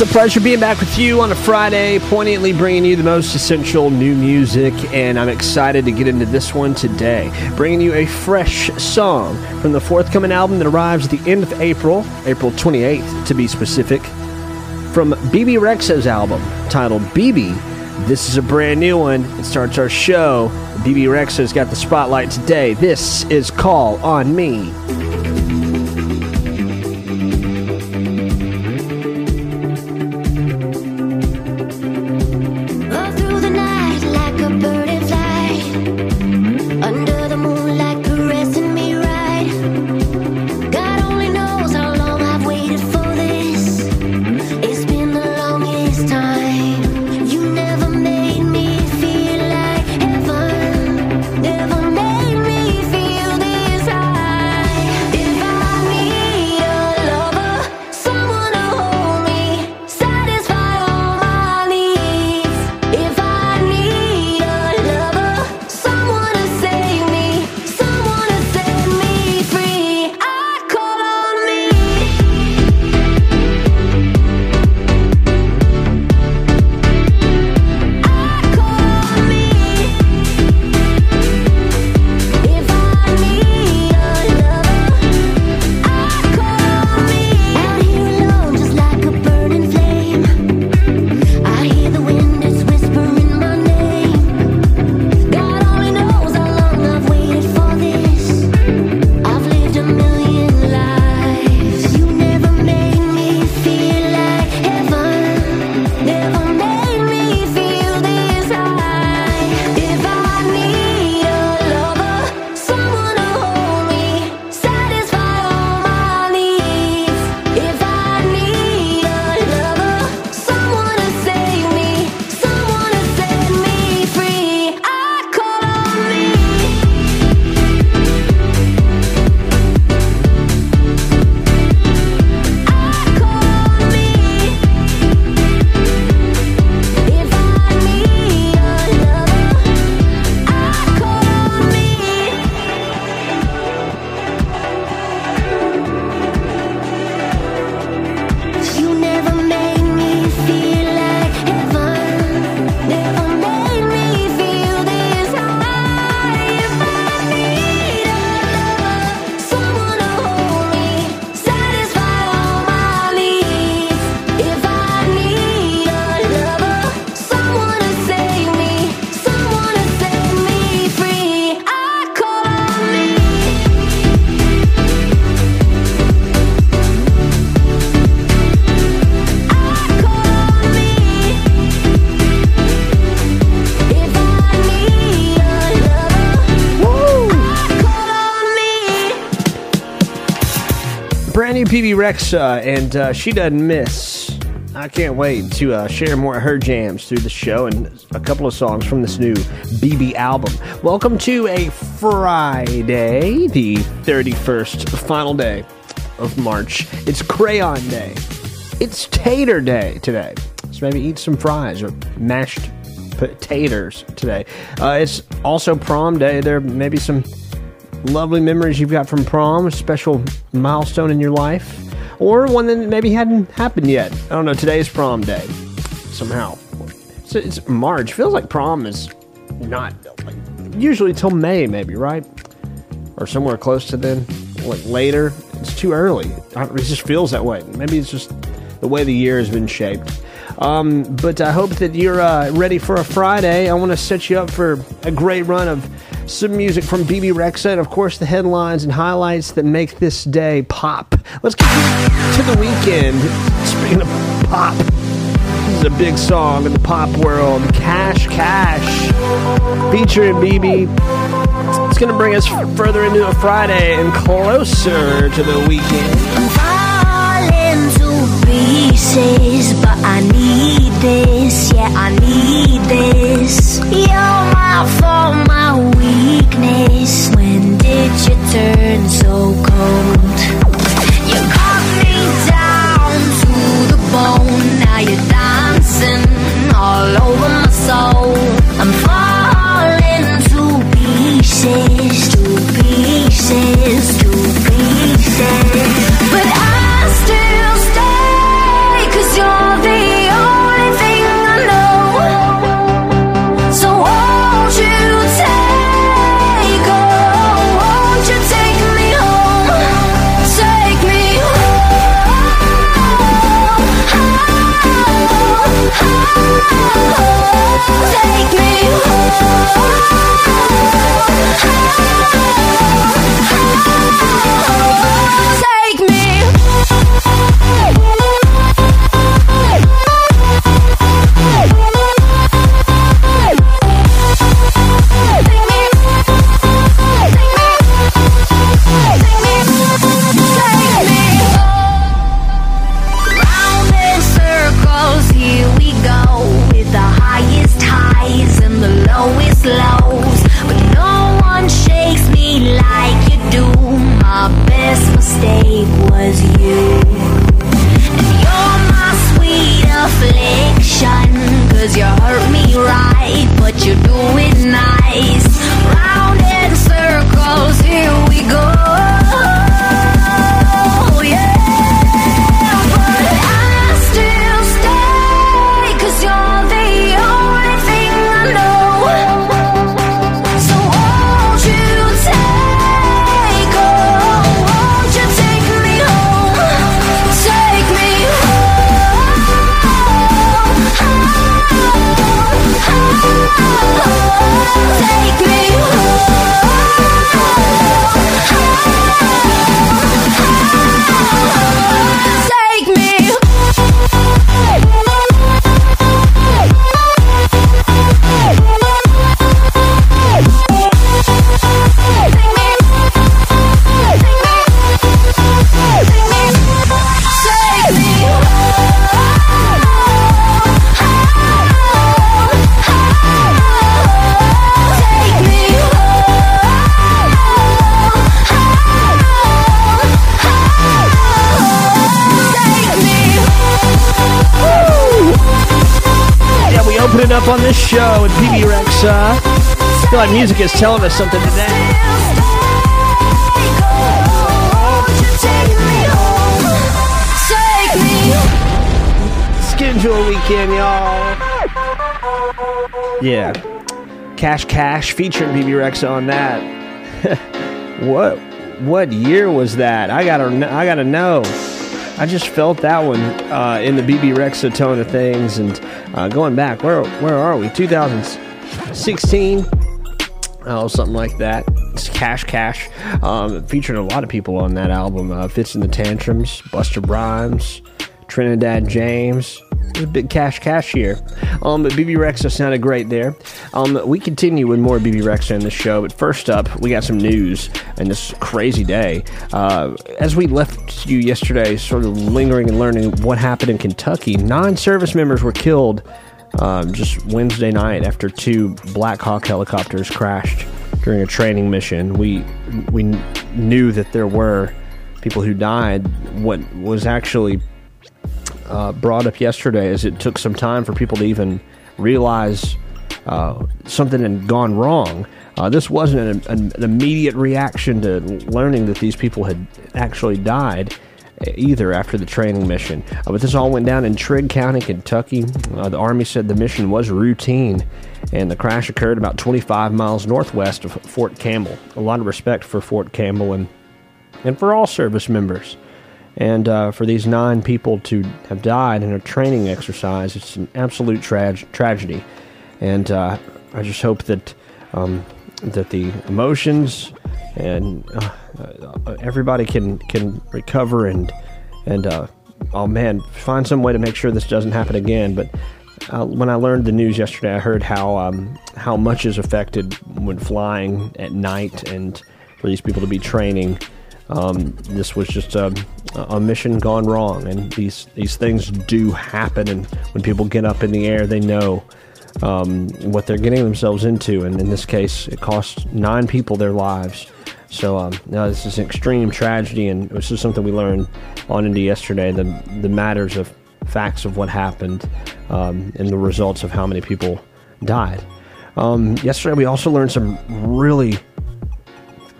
It's a pleasure being back with you on a Friday, poignantly bringing you the most essential new music, and I'm excited to get into this one today. Bringing you a fresh song from the forthcoming album that arrives at the end of April, April 28th to be specific, from Bebe Rexha's album titled Bebe. This is a brand new one. It starts our show. Bebe Rexha's got the spotlight today. This is Call on Me. Rexha, and uh, she doesn't miss. I can't wait to uh, share more of her jams through the show and a couple of songs from this new Bebe album. Welcome to a Friday, the 31st final day of March. It's Crayon Day. It's Tater Day today. So maybe eat some fries or mashed potatoes today. Uh, it's also Prom Day. There may be some lovely memories you've got from prom, a special milestone in your life, or one that maybe hadn't happened yet. I don't know. Today's prom day, somehow. So it's March. Feels like prom is not like, usually till May, maybe right, or somewhere close to then, like later. It's too early. It just feels that way. Maybe it's just the way the year has been shaped. Um, but I hope that you're uh, ready for a Friday. I want to set you up for a great run of some music from Bebe Rexha, and of course the headlines and highlights that make this day pop. Let's get to the weekend. Speaking of pop, this is a big song in the pop world. Cash Cash, featuring Bebe. It's going to bring us further into a Friday and closer to the weekend. Pieces, but I need this. Yeah, I need this. You're my fault, my weakness. When did you turn so cold? 哦哦哦哦。Coming up on this show with Bebe Rexha. I uh, feel like music is telling us something today. Schedule weekend, y'all. Yeah. Cash Cash featuring Bebe Rex on that. what what year was that? I gotta I gotta know. I just felt that one uh, in the Bebe Rexha tone of things, and uh, going back, where where are we? 2016, oh something like that. It's Cash Cash um, a lot of people on that album. Uh, Fitz and the Tantrums, Busta Rhymes, Trinidad James. A big cash cash here. Um, but Bebe Rexha sounded great there. Um, we continue with more Bebe Rexha in the show, but first up, we got some news in this crazy day. Uh, as we left you yesterday, sort of lingering and learning what happened in Kentucky, nine service members were killed um, just Wednesday night after two Black Hawk helicopters crashed during a training mission. We we knew that there were people who died. What was actually uh, brought up yesterday is it took some time for people to even realize uh, something had gone wrong. Uh, this wasn't an, an immediate reaction to learning that these people had actually died either after the training mission. Uh, but this all went down in Trigg County, Kentucky. Uh, the Army said the mission was routine, and the crash occurred about 25 miles northwest of Fort Campbell. A lot of respect for Fort Campbell and, and for all service members. And uh, for these nine people to have died in a training exercise, it's an absolute tra- tragedy. And uh, I just hope that um, that the emotions and uh, uh, everybody can can recover and and uh, oh man, find some way to make sure this doesn't happen again. But uh, when I learned the news yesterday, I heard how um, how much is affected when flying at night, and for these people to be training. Um, this was just a, a mission gone wrong, and these these things do happen. And when people get up in the air, they know um, what they're getting themselves into. And in this case, it cost nine people their lives. So um, now this is an extreme tragedy, and this is something we learned on into yesterday. The the matters of facts of what happened um, and the results of how many people died. Um, yesterday, we also learned some really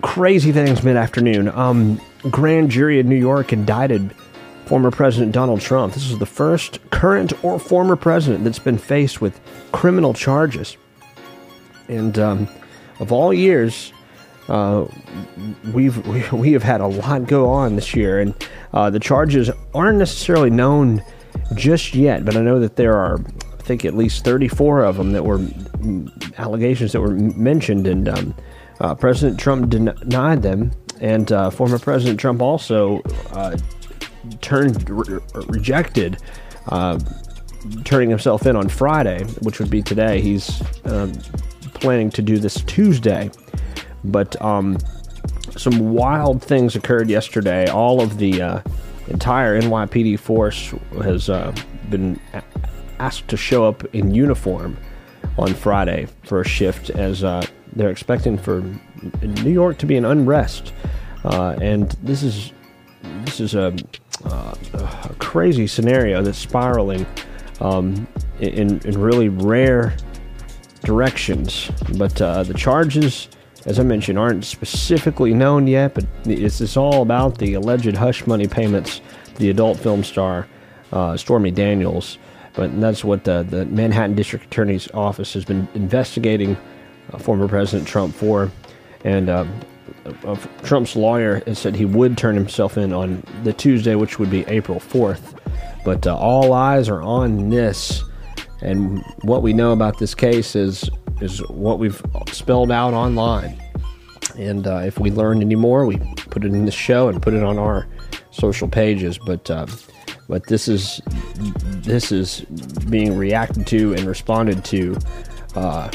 crazy things mid afternoon. Um, grand jury in New York indicted former President Donald Trump. This is the first current or former president that's been faced with criminal charges. And um, of all years, uh, we've we, we have had a lot go on this year, and uh, the charges aren't necessarily known just yet. But I know that there are, I think, at least thirty-four of them that were mm, allegations that were mentioned, and um, uh, President Trump den- denied them, and uh, former President Trump also uh, turned re- rejected. Uh, turning himself in on Friday, which would be today. He's um, planning to do this Tuesday. But um, some wild things occurred yesterday. All of the uh, entire NYPD force has uh, been asked to show up in uniform on Friday for a shift as uh, they're expecting for New York to be an unrest. Uh, and this is this is a, uh, a crazy scenario that's spiraling um, in, in really rare directions. But uh, the charges, as I mentioned, aren't specifically known yet. But this is all about the alleged hush money payments the adult film star uh, Stormy Daniels. But that's what the, the Manhattan District Attorney's Office has been investigating uh, former President Trump for. And uh, uh, Trump's lawyer has said he would turn himself in on the Tuesday, which would be April 4th. But uh, all eyes are on this. And what we know about this case is is what we've spelled out online. And uh, if we learn any more, we put it in the show and put it on our social pages. But uh, but this is this is being reacted to and responded to uh,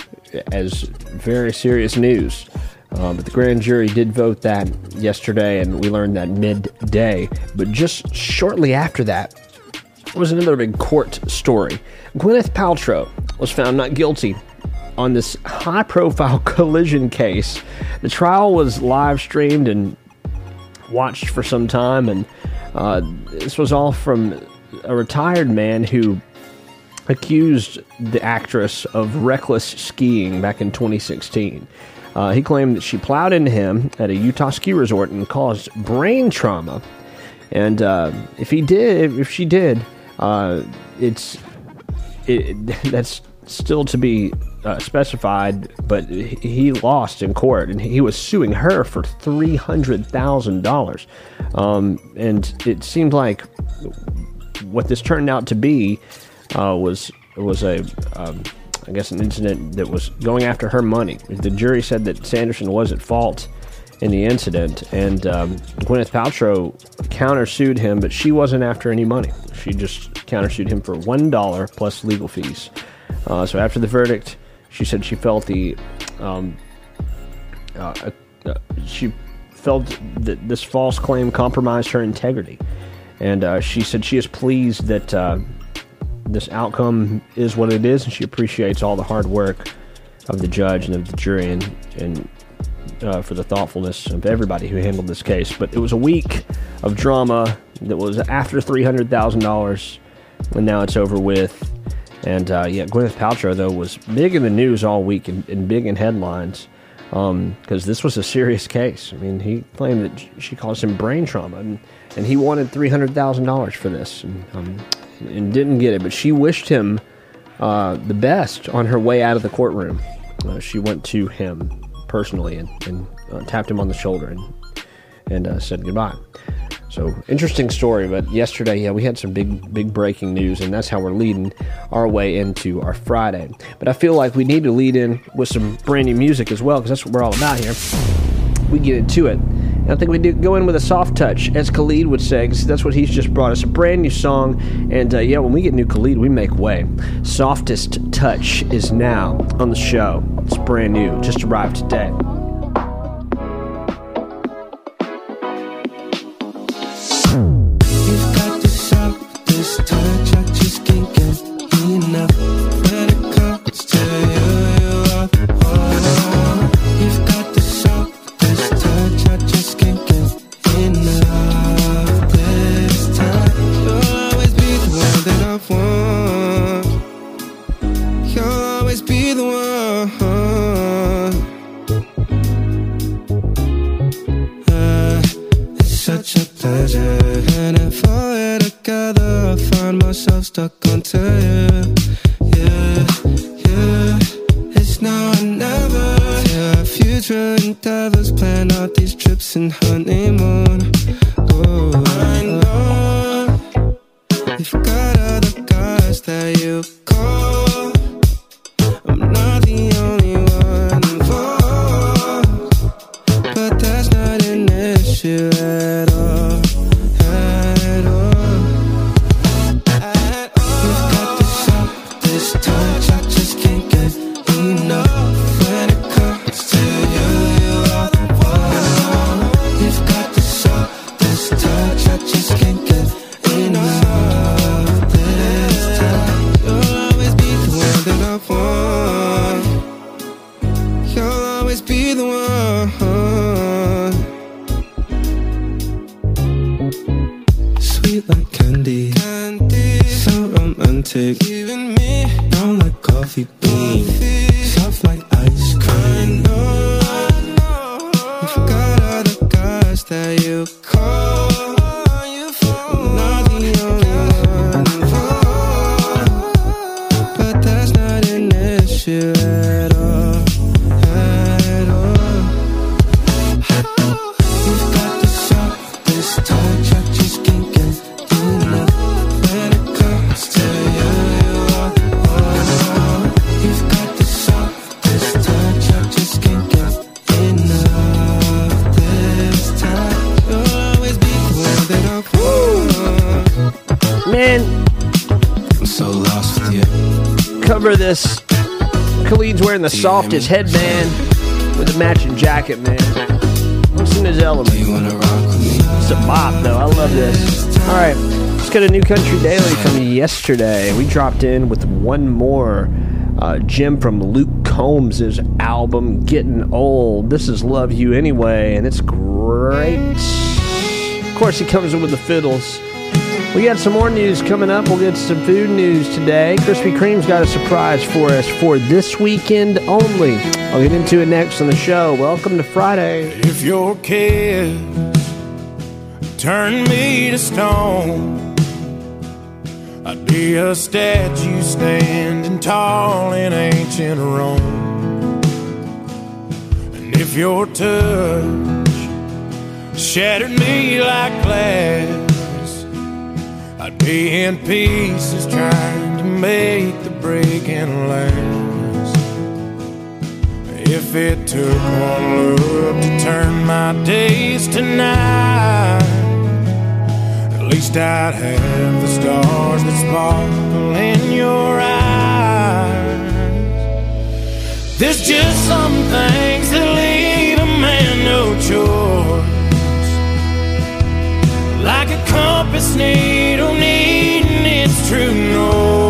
as very serious news. Uh, but the grand jury did vote that yesterday, and we learned that midday. But just shortly after that, was another big court story. Gwyneth Paltrow was found not guilty on this high profile collision case. The trial was live streamed and watched for some time, and uh, this was all from a retired man who accused the actress of reckless skiing back in 2016. Uh, he claimed that she plowed into him at a Utah ski resort and caused brain trauma. And uh, if he did, if she did, uh, it's it, that's still to be uh, specified. But he- lost in court, and he was suing her for three hundred thousand dollars. Um, and it seemed like what this turned out to be uh, was was a um, I guess an incident that was going after her money. The jury said that Sanderson was at fault in the incident, and um, Gwyneth Paltrow countersued him, but she wasn't after any money. She just countersued him for one dollar plus legal fees. Uh, so after the verdict, she said she felt the um, uh, uh, she felt that this false claim compromised her integrity, and uh, she said she is pleased that uh, this outcome is what it is, and she appreciates all the hard work of the judge and of the jury, and and uh, for the thoughtfulness of everybody who handled this case. But it was a week of drama that was after three hundred thousand dollars, and now it's over with. And uh, yeah, Gwyneth Paltrow though was big in the news all week and, and big in headlines because this was a serious case. I mean, he claimed that she caused him brain trauma, and, and he wanted three hundred thousand dollars for this, and, um, and didn't get it. But she wished him uh, the best on her way out of the courtroom. Uh, she went to him personally and, and uh, tapped him on the shoulder and and uh, said goodbye. So interesting story, but yesterday, yeah, we had some big, big breaking news, and that's how we're leading our way into our Friday. But I feel like we need to lead in with some brand new music as well, because that's what we're all about here. We get into it. And I think we do go in with a soft touch, as Khalid would say, because that's what he's just brought us a brand new song. And uh, yeah, when we get new Khalid, we make way. Softest Touch is now on the show. It's brand new, just arrived today. You softest headband with a matching jacket, man. Looks in his element. It's a bop, though. I love this. All right, let's get a new country daily from yesterday. We dropped in with one more uh, gem from Luke Combs' album, Getting Old. This is Love You Anyway, and it's great. Of course, he comes in with the fiddles. We got some more news coming up. We'll get some food news today. Krispy Kreme's got a surprise for us for this weekend only. I'll get into it next on the show. Welcome to Friday. If your kids turn me to stone, I'd be a statue standing tall in ancient Rome. And if your touch shattered me like glass, I'd be in pieces trying to make the breaking last. If it took one look to turn my days to night, at least I'd have the stars that sparkle in your eyes. There's just some things that leave a man no choice. Like a compass oh, needle needing its true north.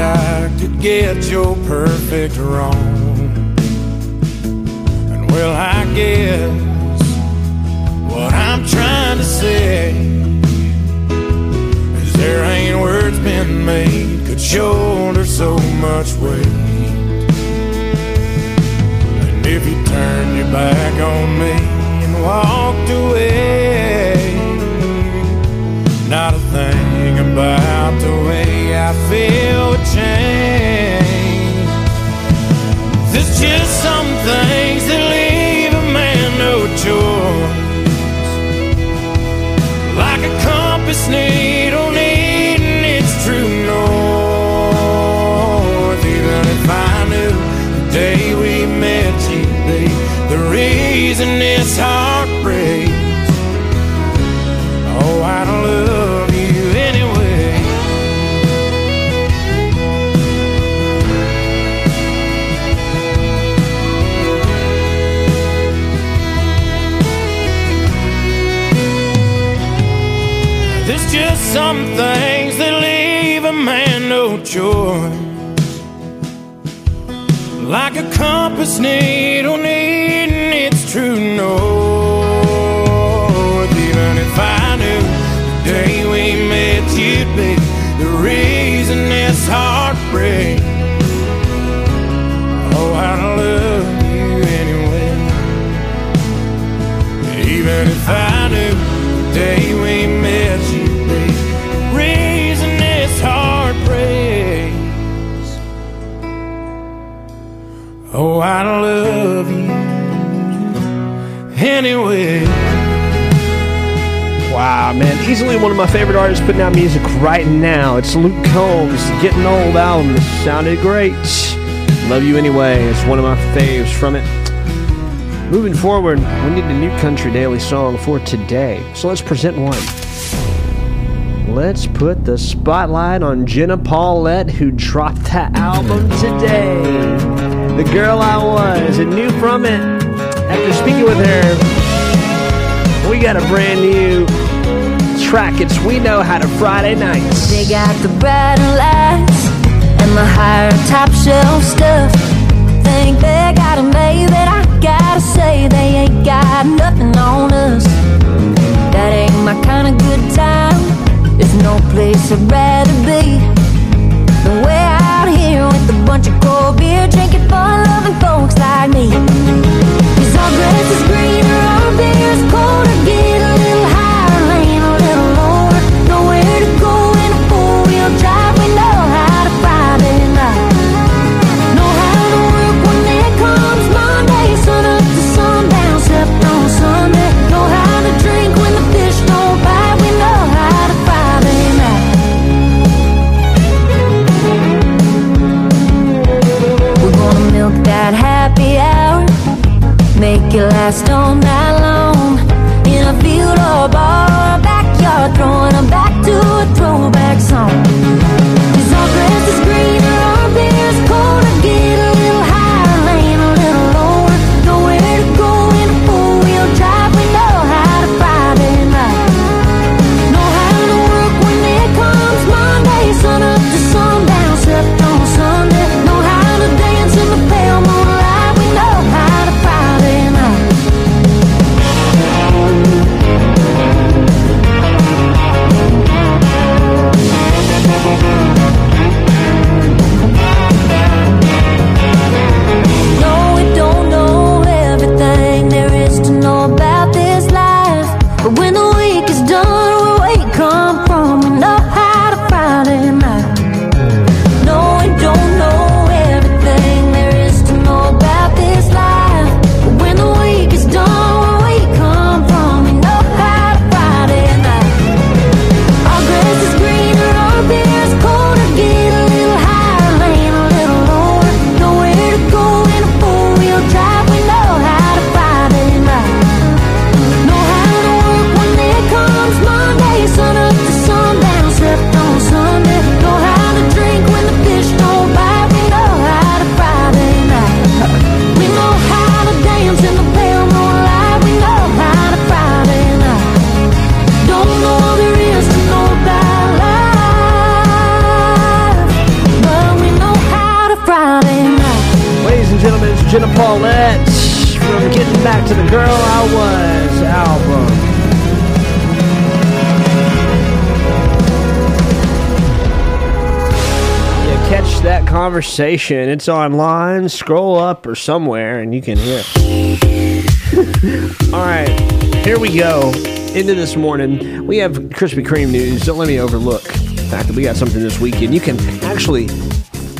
I could get your perfect wrong. And well, I guess what I'm trying to say is there ain't words been made could shoulder so much weight. And if you turned your back on me and walked away, not a thing about the way I feel would change. There's just some things that leave a man no choice. Like a compass needle needing its true north. Even if I knew the day we met you'd be the reason this heart compass needle oh, needing its true north. Even if I knew the day we met you'd be the reason this heart Love you anyway. Wow, man. Easily one of my favorite artists putting out music right now. It's Luke Combs, Getting Old album. This sounded great. Love You Anyway. It's one of my faves from it. Moving forward, we need a new country daily song for today. So let's present one. Let's put the spotlight on Jenna Paulette, who dropped that album today. The Girl I Was, and knew from it. After speaking with her, we got a brand new track. It's We Know How to Friday Nights. They got the bright lights and the higher top shelf stuff. Think they got it made, but I gotta say they ain't got nothing on us. That ain't my kind of good time. There's no place I'd rather be than way out here with a bunch of folks like me. All night long. In a field or bar, backyard, throwing 'em back conversation. It's online. Scroll up or somewhere and you can hear. All right, here we go. Into this morning, we have Krispy Kreme news. Don't let me overlook the fact that we got something this weekend. You can actually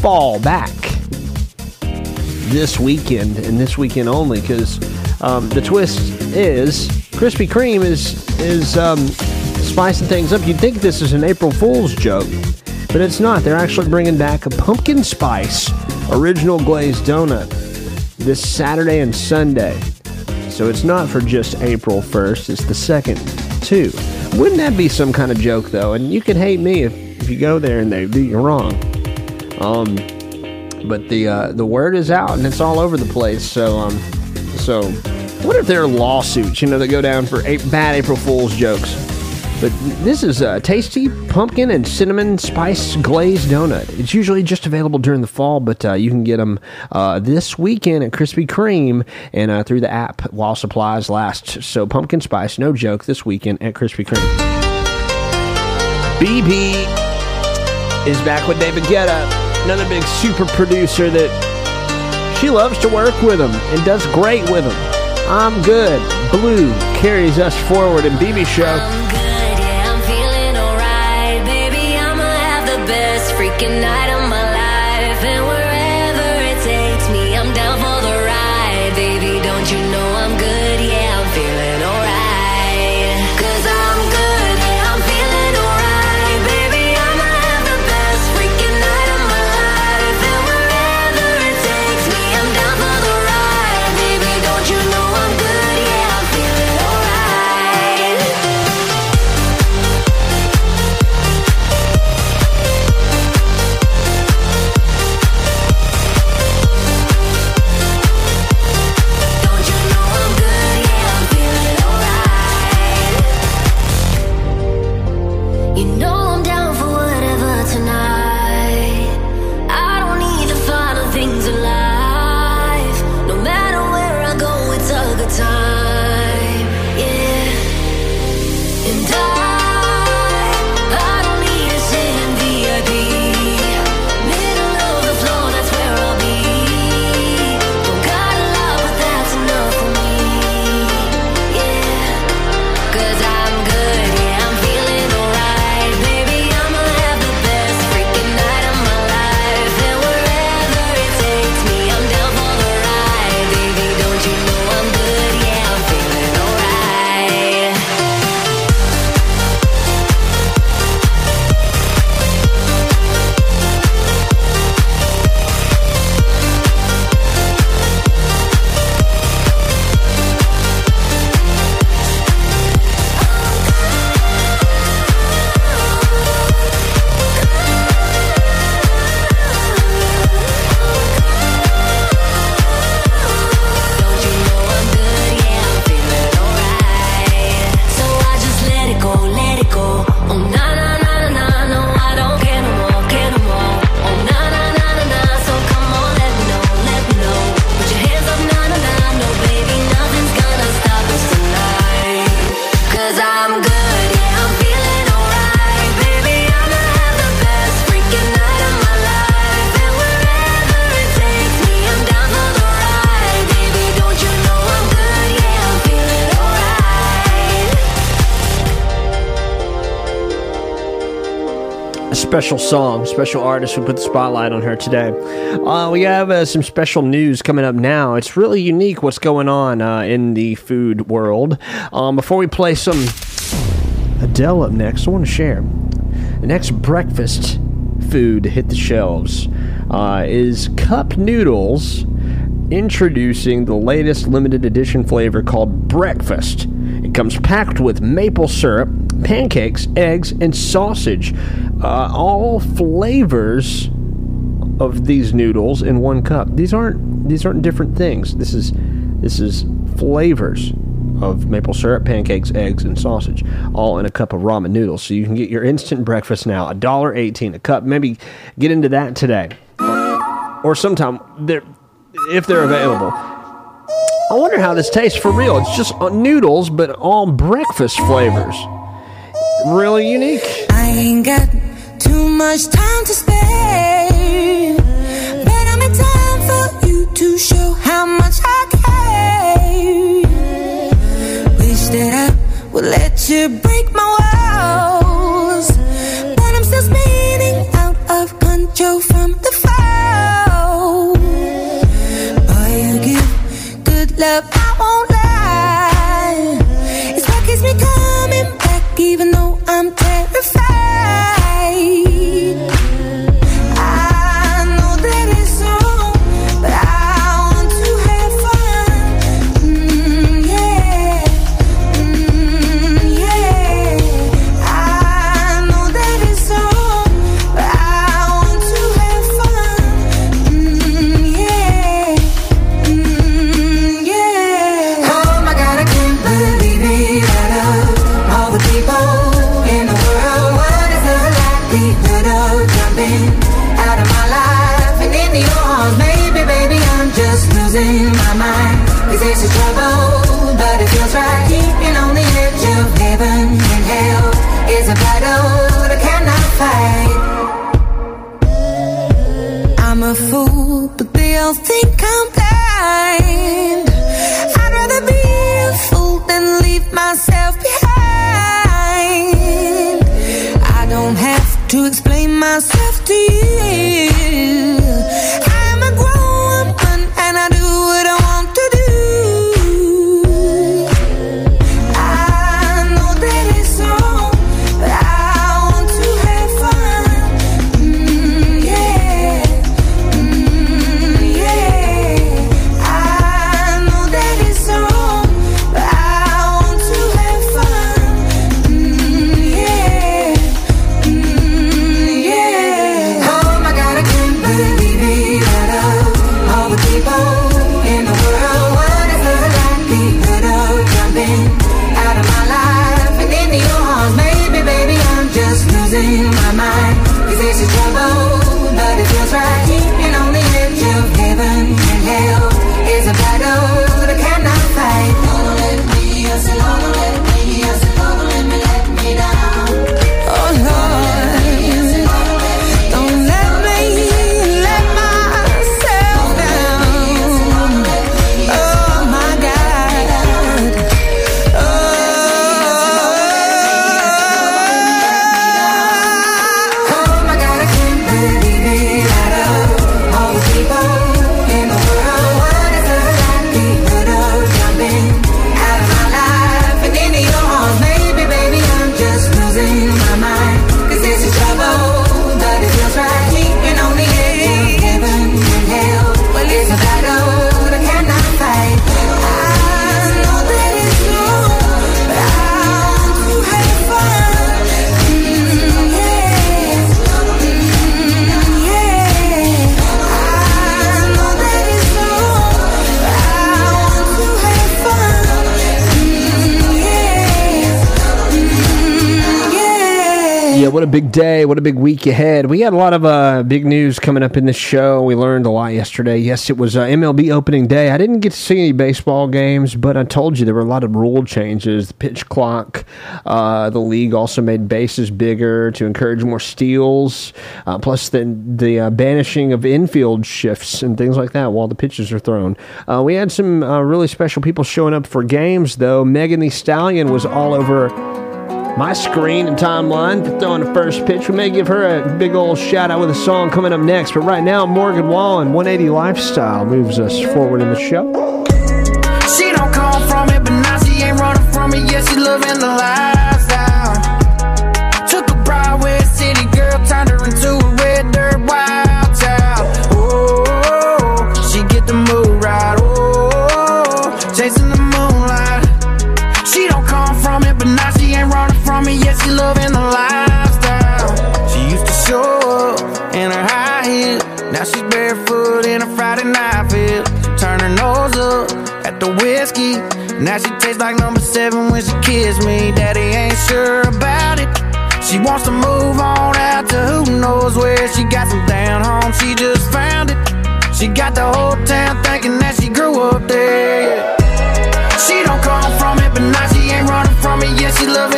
fall back this weekend and this weekend only because um, the twist is Krispy Kreme is is um, spicing things up. You'd think this is an April Fool's joke, but it's not. They're actually bringing back a pumpkin spice original glazed donut this Saturday and Sunday. So it's not for just April 1st, it's the second, too. Wouldn't that be some kind of joke, though? And you can hate me if, if you go there and they do you wrong. Um, but the uh, the word is out and it's all over the place. So um, so what if there are lawsuits? You know that go down for a- bad April Fool's jokes. But this is a tasty pumpkin and cinnamon spice glazed donut. It's usually just available during the fall, but uh, you can get them uh, this weekend at Krispy Kreme and uh, through the app while supplies last. So pumpkin spice, no joke, this weekend at Krispy Kreme. Bebe is back with David Guetta, another big super producer that she loves to work with him and does great with him. I'm good. Blue carries us forward in Bebe Show. Best freaking night special song, special artist. We put the spotlight on her today. Uh, we have uh, some special news coming up now. It's really unique what's going on uh, in the food world. Um, before we play some Adele up next, I want to share the next breakfast food to hit the shelves uh, is cup noodles introducing the latest limited edition flavor called breakfast it comes packed with maple syrup pancakes eggs and sausage uh, all flavors of these noodles in one cup these aren't these aren't different things this is this is flavors of maple syrup, pancakes, eggs, and sausage, all in a cup of ramen noodles. So you can get your instant breakfast now, a dollar eighteen a cup. Maybe get into that today, or sometime. There, if they're available. I wonder how this tastes for real. It's just uh, noodles, but all breakfast flavors. Really unique. I ain't got too much time to spare. But I'm in time for you to show how much I care. Wish that I would let you break my walls. But I'm still spinning out of control from the fall. Boy, you give good love, I won't lie. It's what keeps me coming back, even though I'm terrified. What a big day. What a big week ahead. We had a lot of uh, big news coming up in this show. We learned a lot yesterday. Yes, it was uh, MLB opening day. I didn't get to see any baseball games, but I told you there were a lot of rule changes. The pitch clock, uh, the league also made bases bigger to encourage more steals, uh, plus the, the uh, banishing of infield shifts and things like that while the pitches are thrown. Uh, we had some really special people showing up for games, though. Megan Thee Stallion was all over my screen and timeline for throwing the first pitch. We may give her a big old shout out with a song coming up next. But right now, Morgan Wallen, 180 Lifestyle, moves us forward in the show. She don't come from it, but now she ain't running from it. Yeah, she loving the lifestyle. the whiskey. Now she tastes like number seven when she kissed me. Daddy ain't sure about it. She wants to move on out to who knows where. She got some down home, she just found it. She got the whole town thinking that she grew up there. She don't come from it, but now she ain't running from it. Yeah, she loves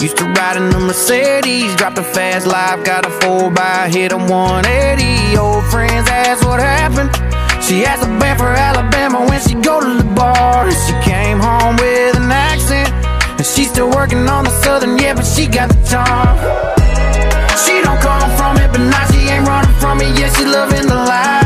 Used to ride in a Mercedes, dropped a fast life, got a 4 by hit a 180. Old friends asked what happened. She asked the band for Alabama when she go to the bar. And She came home with an accent. And she's still working on the southern, yeah, but she got the charm. She don't come from it, but now she ain't running from it. Yeah, she loving the lifestyle.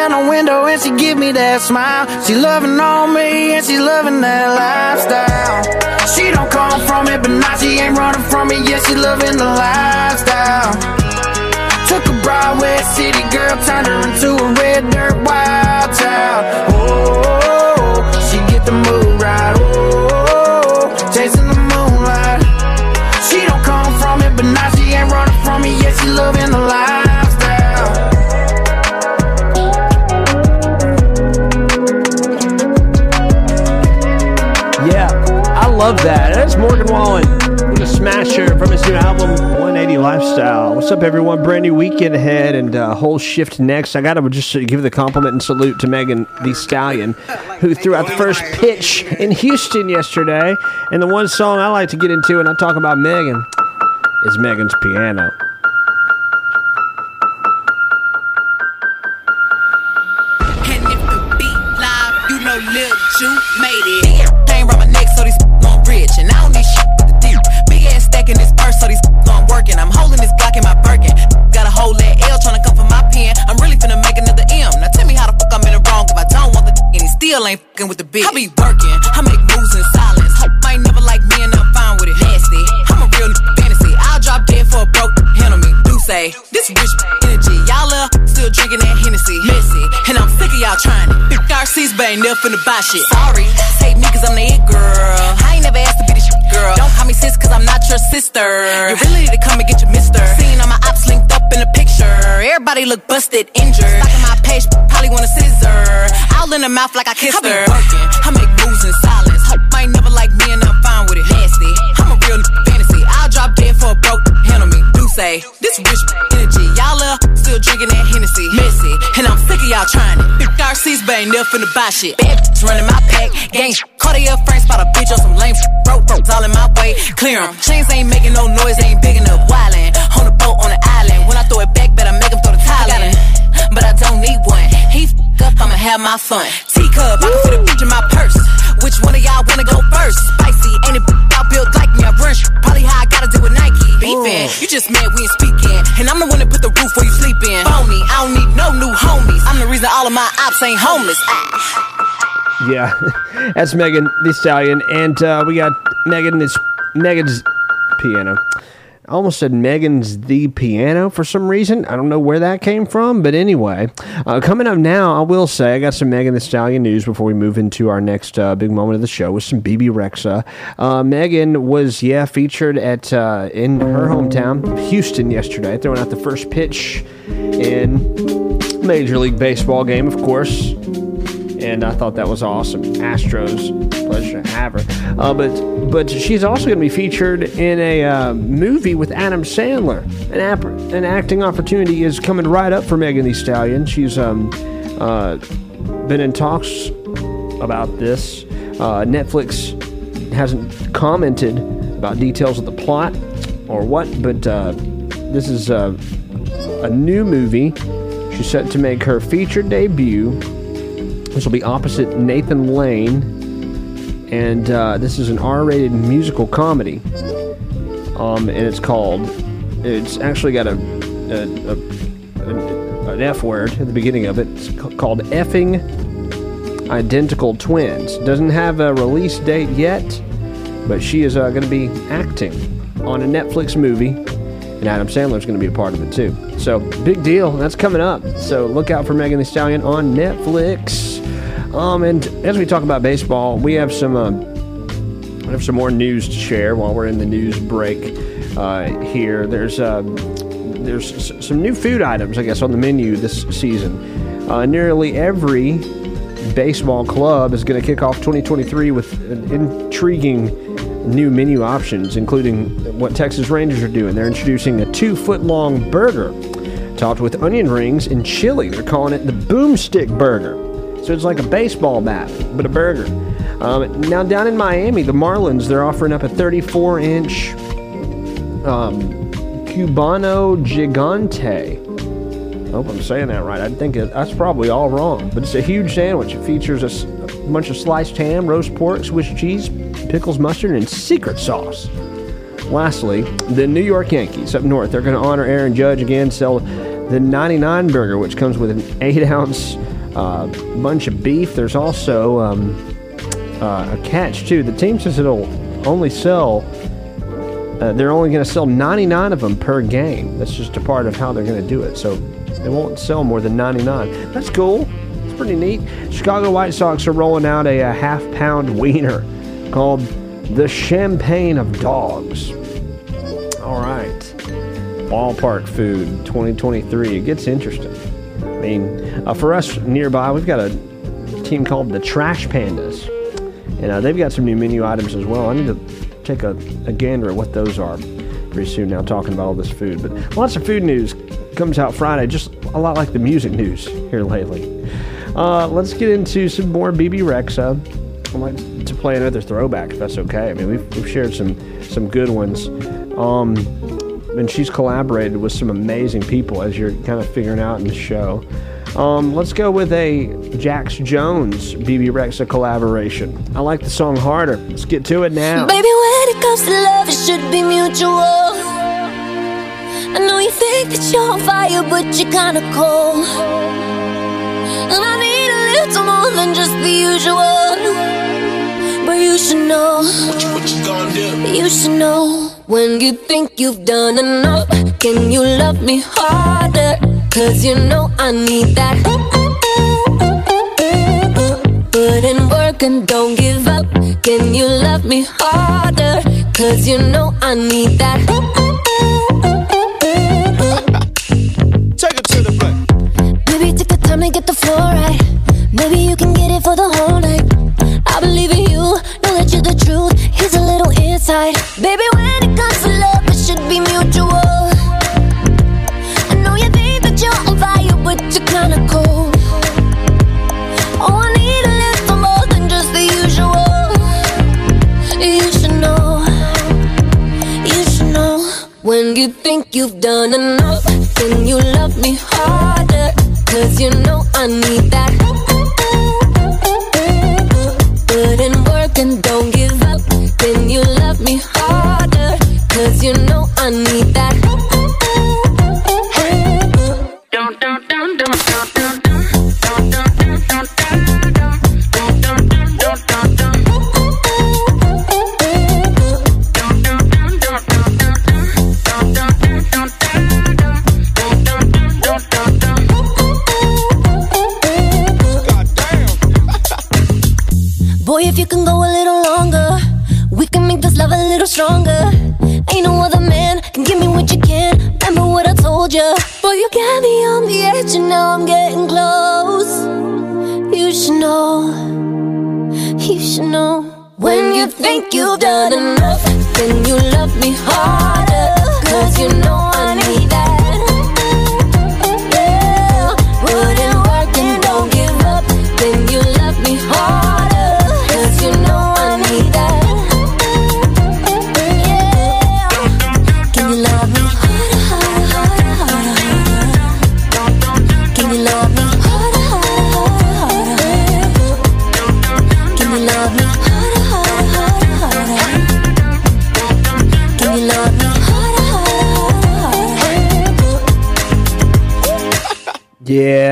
Down the window and she give me that smile. She loving on me and she loving that lifestyle. She don't come from it, but now she ain't running from it. Yeah, she loving the lifestyle. Took a Broadway city girl, turned her into a red dirt wild child. Oh, she get the mood right. Oh, chasing the moonlight. She don't come from it, but now she ain't running from it. Yeah, she loving the lifestyle. Love that. That's Morgan Wallen with a smasher from his new album, 180 Lifestyle. What's up, everyone? Brand new weekend ahead and uh, whole shift next. I got to just give the compliment and salute to Megan Thee Stallion, who threw out the first pitch in Houston yesterday. And the one song I like to get into, and I talk about Megan, is Megan's piano. Ain't fucking with the bitch. I be working, I make moves in silence. Hope I ain't never like me and I'm fine with it. Nasty, I'm a real fantasy. I'll drop dead for a broke handle me. Do say, this rich energy. Y'all still drinking that Hennessy. Messy, and I'm sick of y'all trying it. RC's but ain't never finna buy shit. Sorry, hate me cause I'm the it girl. I ain't never asked to be shit girl. Don't call me sis cause I'm not your sister. You really need to come and get your mister. Seen all my ops linked up in the picture. Everybody look busted, injured. Stalking my page, probably want a scissor. All in the mouth like I kissed her. I be working, I make moves in silence. Ain't never like me and I'm fine with it. Nasty, I'm a real fantasy. I'll drop dead for a broke handle me. Do say, this rich energy. Y'all still drinking that Hennessy. Messy, and I'm sick of y'all trying it. RC's but ain't never finna buy shit. Bad running my pack, gang. Cartier frames, spot a bitch on some lame. Broke, all in my way. Clear Clear 'em. Chains ain't making no noise, ain't big enough. Wildin'. On the boat on the island. When I throw it back, better make 'em throw the tile in. But I don't need one. He f up, I'ma have my fun. Teacup, I can fit a bitch in my purse. Which one of y'all wanna go first? Spicy, ain't it y'all built like me? I run sh- probably how I gotta do with Nike. Beefin', you just mad we ain't speaking. And I'm the one that put the roof where you sleepin'. Phony, I don't need no new homies. I'm the reason all of my ops ain't homeless. Ah. Yeah, that's Megan Thee Stallion, and uh, we got Megan is Megan's piano. I almost said Megan's the piano for some reason. I don't know where that came from, but anyway, uh, coming up now, I will say I got some Megan Thee Stallion news before we move into our next uh, big moment of the show with some Bebe Rexha. Uh, Megan was yeah featured at uh, in her hometown, Houston, yesterday, throwing out the first pitch in Major League Baseball game, of course and I thought that was awesome. Astros, pleasure to have her. Uh, but but she's also going to be featured in a uh, movie with Adam Sandler. An app, an acting opportunity is coming right up for Megan Thee Stallion. She's um, uh, been in talks about this. Uh, Netflix hasn't commented about details of the plot or what, but uh, this is uh, a new movie. She's set to make her feature debut this will be opposite Nathan Lane, and uh, this is an R-rated musical comedy. Um, and it's called. It's actually got a, a, a an, F word at the beginning of it. It's ca- called effing identical twins. Doesn't have a release date yet, but she is uh, going to be acting on a Netflix movie, and Adam Sandler's going to be a part of it too. So big deal. That's coming up. So look out for Megan Thee Stallion on Netflix. Um, and as we talk about baseball, we have some uh, I have some more news to share while we're in the news break uh, here. There's uh, there's some new food items, I guess, on the menu this season. Uh, nearly every baseball club is going to kick off 2023 with an intriguing new menu options, including what Texas Rangers are doing. They're introducing a two foot long burger topped with onion rings and chili. They're calling it the Boomstick Burger. So it's like a baseball bat, but a burger. Um, now, down in Miami, the Marlins, they're offering up a 34 inch um, Cubano Gigante. I hope I'm saying that right. I think it, that's probably all wrong, but it's a huge sandwich. It features a bunch of sliced ham, roast pork, Swiss cheese, pickles, mustard, and secret sauce. Lastly, the New York Yankees up north. They're going to honor Aaron Judge again, sell the 99 burger, which comes with an 8 ounce uh, bunch of beef. There's also um, uh, a catch, too. The team says it'll only sell uh, they're only going to sell 99 of them per game. That's just a part of how they're going to do it. So they won't sell more than 99. That's cool. It's pretty neat. Chicago White Sox are rolling out a, a half pound wiener called the Champagne of Dogs. All right. Ballpark food 2023. It gets interesting. I mean, uh, for us nearby, we've got a team called the Trash Pandas. And uh, they've got some new menu items as well. I need to take a, a gander at what those are pretty soon now, talking about all this food. But lots of food news comes out Friday, just a lot like the music news here lately. Uh, let's get into some more Bebe Rexha. Play another throwback, if that's okay. I mean, we've, we've shared some some good ones. Um, and she's collaborated with some amazing people, as you're kind of figuring out in the show. Um, let's go with a Jax Jones Bebe Rexha collaboration. I like the song harder. Let's get to it now. Baby, when it comes to love, it should be mutual. I know you think that you're on fire, but you're kinda cold. And I need a little more than just the usual. You should know. What you, what you gonna do? You should know. When you think you've done enough, can you love me harder? Cause you know I need that. Put in work and don't give up. Can you love me harder? Cause you know I need that. Take it to the. Maybe take the time to get the floor right. Maybe you can get it for the whole night. I believe in you, that you're the truth. Here's a little insight. Baby, when it comes to love, it should be mutual. I know you think that you're on fire, but you're kinda cold. Oh, I need a little more than just the usual. You should know, you should know. When you think you've done enough, can you love me harder? Cause you know I need that. Put in work and Need that. Think you've done enough, then you love me harder. Cause you know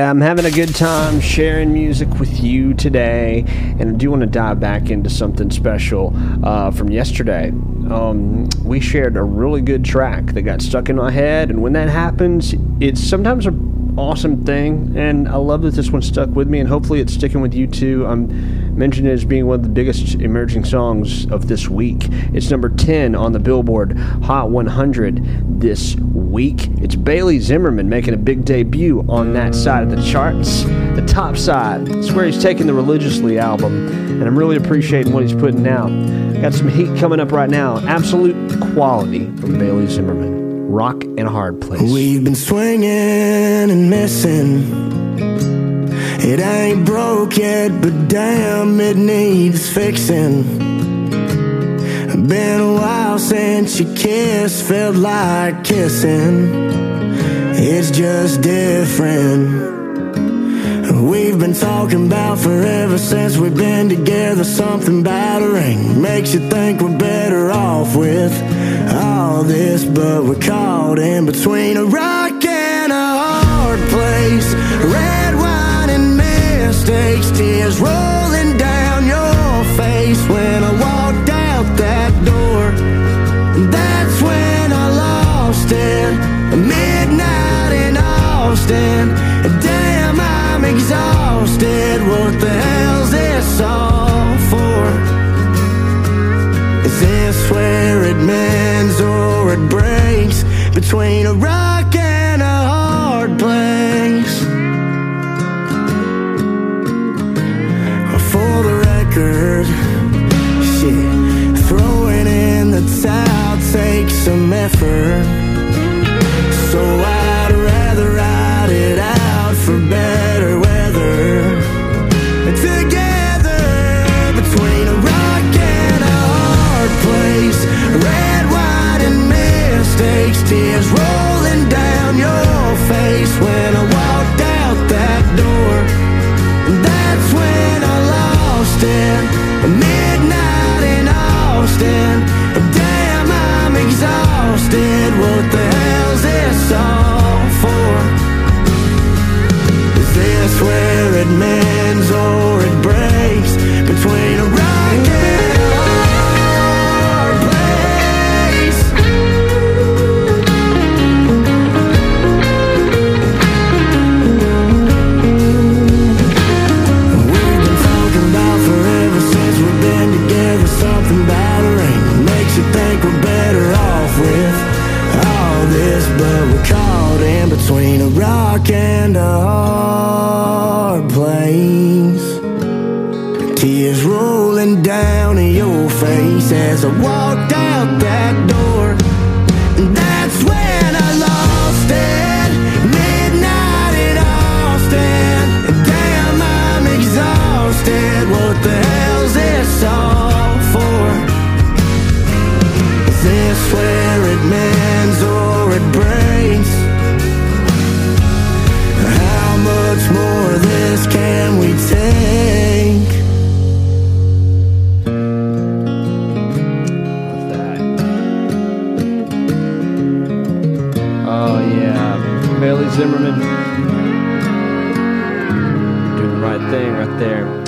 I'm having a good time sharing music with you today, and I do want to dive back into something special uh, from yesterday. Um, we shared a really good track that got stuck in my head, and when that happens, it's sometimes an awesome thing, and I love that this one stuck with me, and hopefully it's sticking with you too. I'm mentioning it as being one of the biggest emerging songs of this week. It's number 10 on the Billboard Hot 100 this week. It's Bailey Zimmerman making a big debut on that side of the charts. The top side. It's where he's taking the Religiously album, and I'm really appreciating what he's putting out. Got some heat coming up right now. Absolute quality from Bailey Zimmerman. Rock in a hard place. We've been swinging and missing. It ain't broke yet, but damn, it needs fixing. Been a while since you kissed, felt like kissing. It's just different. We've been talking about forever since we've been together. Something about a ring makes you think we're better off with all this, but we're caught in between a rock and a hard place. Red wine and mistakes, tears rolling down your face when I walked out that door. That's when I lost it. Midnight in Austin. Damn, I'm exhausted. What the hell's this all Between a rock and a hard place. For the record, shit, throwing in the towel takes some effort. So I'd it mends or it breaks? Between a rock and a hard place. We've been talking about forever since we've been together. Something about a ring makes you think we're better off with all this, but we're caught in between a rock and a hard face as I walked out Bailey Zimmerman doing the right thing right there.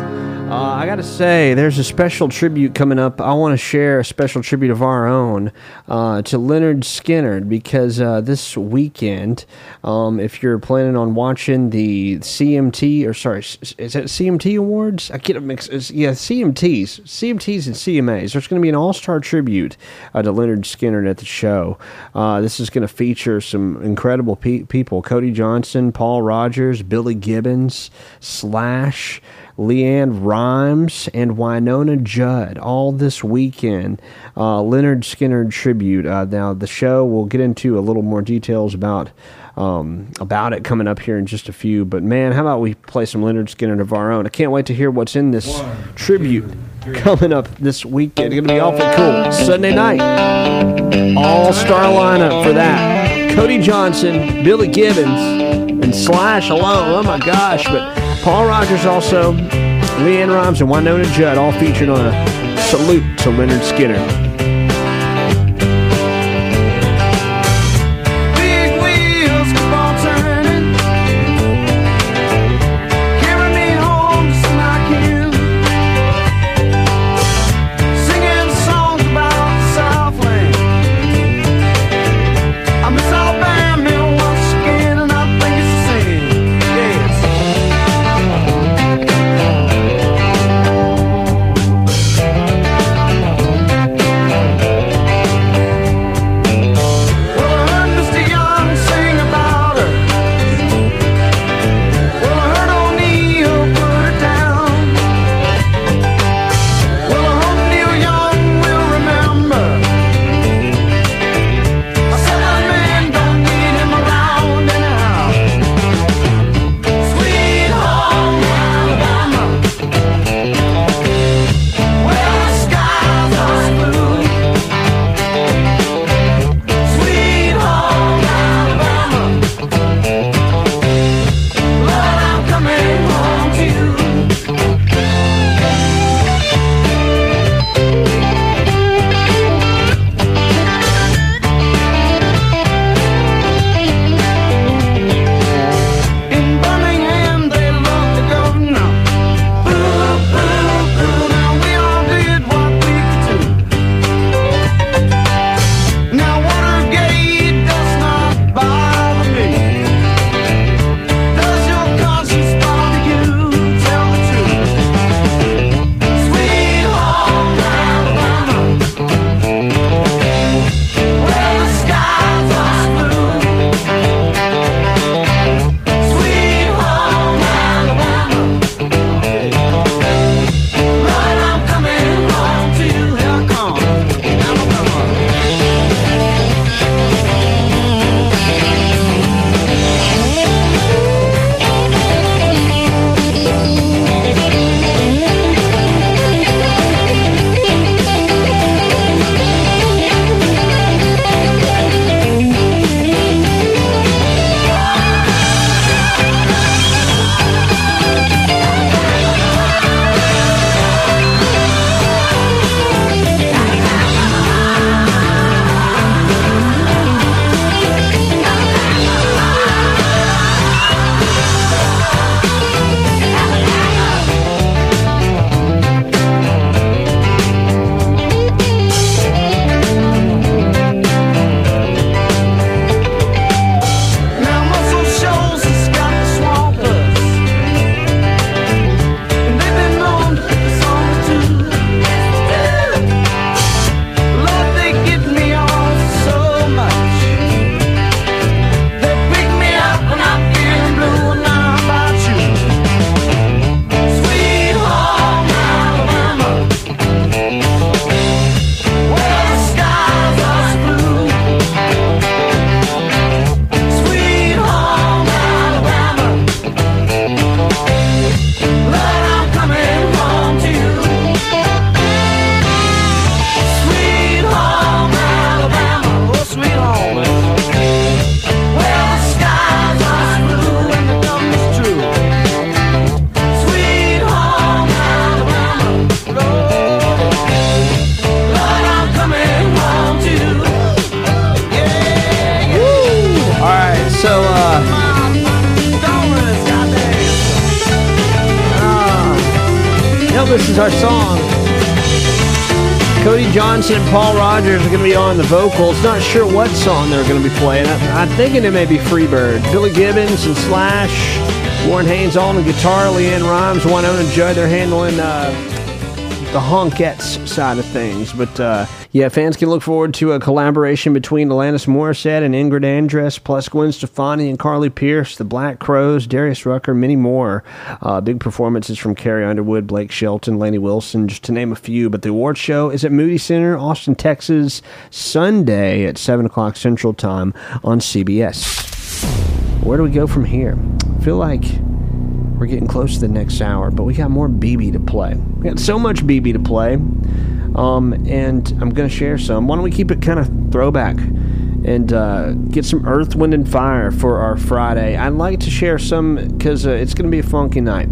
Uh, I gotta say, there's a special tribute coming up. I want to share a special tribute of our own uh, to Lynyrd Skynyrd because uh, this weekend, um, if you're planning on watching the CMT or sorry, is it CMT awards? I get it mixed. Yeah, CMTs, CMTs and CMAs. There's going to be an all-star tribute uh, to Lynyrd Skynyrd at the show. Uh, this is going to feature some incredible pe- people: Cody Johnson, Paul Rodgers, Billy Gibbons, Slash. LeAnn Rimes and Wynonna Judd all this weekend. Uh, Lynyrd Skynyrd tribute. Uh, now the show we'll get into a little more details about um, about it coming up here in just a few. But man, how about we play some Lynyrd Skynyrd of our own? I can't wait to hear what's in this tribute coming up this weekend. It's gonna be awfully cool. Sunday night, all star lineup for that. Cody Johnson, Billy Gibbons, and Slash alone. Oh my gosh! But Paul Rodgers also, LeAnn Rimes, and Wynonna Judd all featured on a salute to Lynyrd Skynyrd. I'm it may be Freebird. Billy Gibbons and Slash, Warren Haynes all on the guitar, LeAnn Rimes, one and Judd. They're handling uh, the honkettes side of things. But uh, yeah, fans can look forward to a collaboration between Alanis Morissette and Ingrid Andress, plus Gwen Stefani and Carly Pearce, the Black Crowes, Darius Rucker, many more. Uh, big performances from Carrie Underwood, Blake Shelton, Lainey Wilson, just to name a few. But the award show is at Moody Center, Austin, Texas, Sunday at 7 o'clock Central Time on CBS. Where do we go from here? I feel like we're getting close to the next hour, but we got more Bebe to play. We got so much Bebe to play, um, and I'm going to share some. Why don't we keep it kind of throwback and uh, get some Earth, Wind, and Fire for our Friday? I'd like to share some because uh, it's going to be a funky night.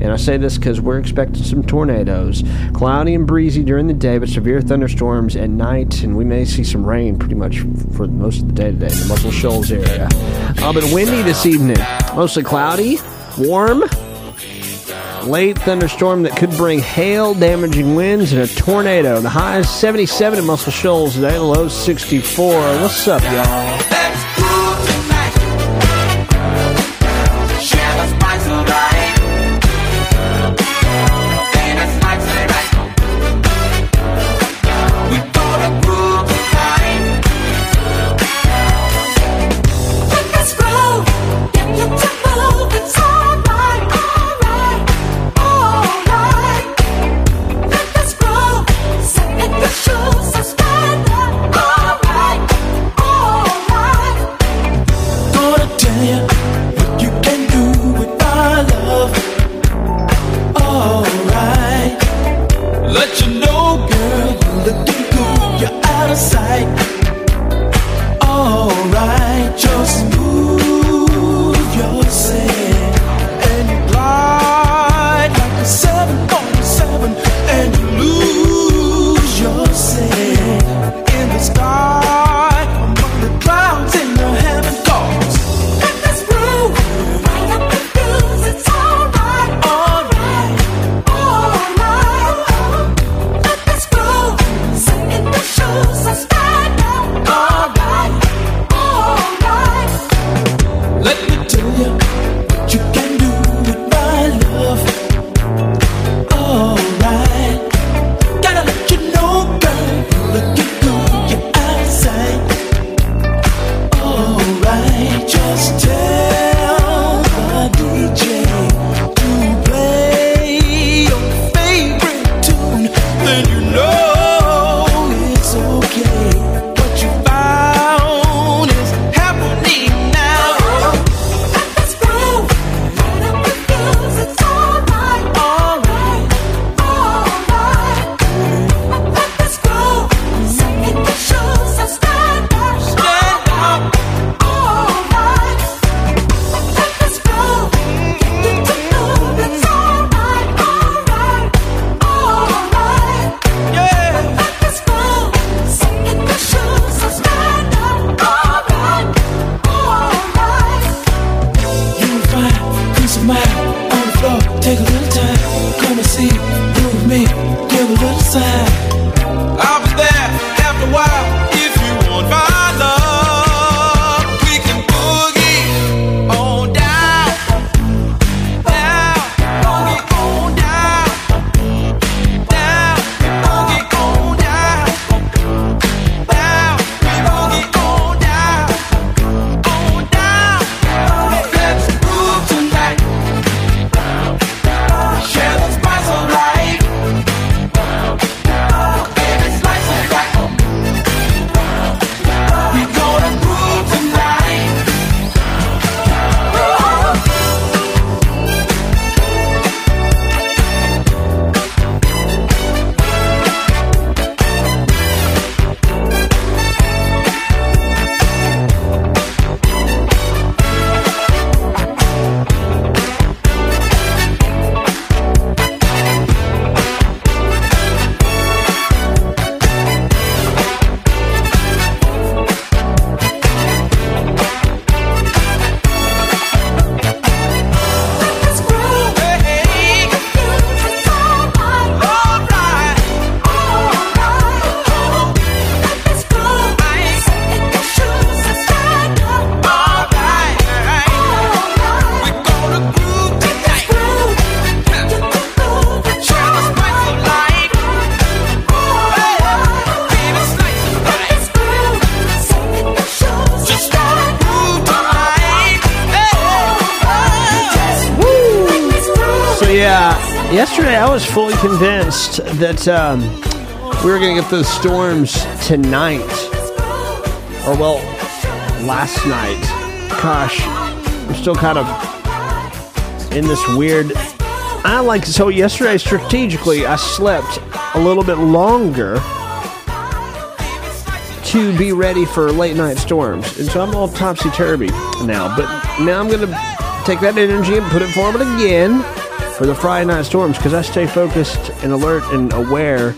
And I say this because we're expecting some tornadoes. Cloudy and breezy during the day, but severe thunderstorms at night, and we may see some rain pretty much for most of the day today in the Muscle Shoals area. Uh, but windy this evening. Mostly cloudy, warm, late thunderstorm that could bring hail, damaging winds, and a tornado. The high is 77 in Muscle Shoals today, the low is 64. What's up, y'all? That um, we were going to get those storms tonight, or well, last night. Gosh, I'm still kind of in this weird. I like so yesterday strategically I slept a little bit longer to be ready for late night storms, and so I'm all topsy turvy now. But now I'm gonna take that energy and put it forward again for the Friday night storms because I stay focused and alert and aware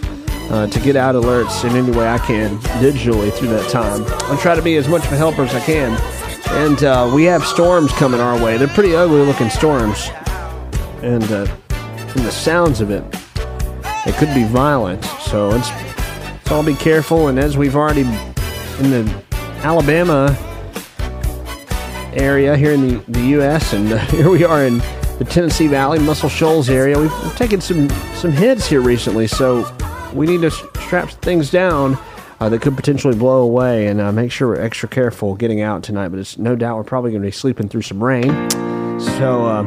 uh, to get out alerts in any way I can digitally through that time. I try to be as much of a helper as I can. And uh, we have storms coming our way. They're pretty ugly looking storms. And uh, from the sounds of it, it could be violent. So let's, let's all be careful. And as we've already in the Alabama area here in the, the U.S., and here we are in the Tennessee Valley, Muscle Shoals area. We've, taken some, some hits here recently, so we need to strap things down uh, that could potentially blow away and uh, make sure we're extra careful getting out tonight. But it's no doubt we're probably going to be sleeping through some rain. So uh,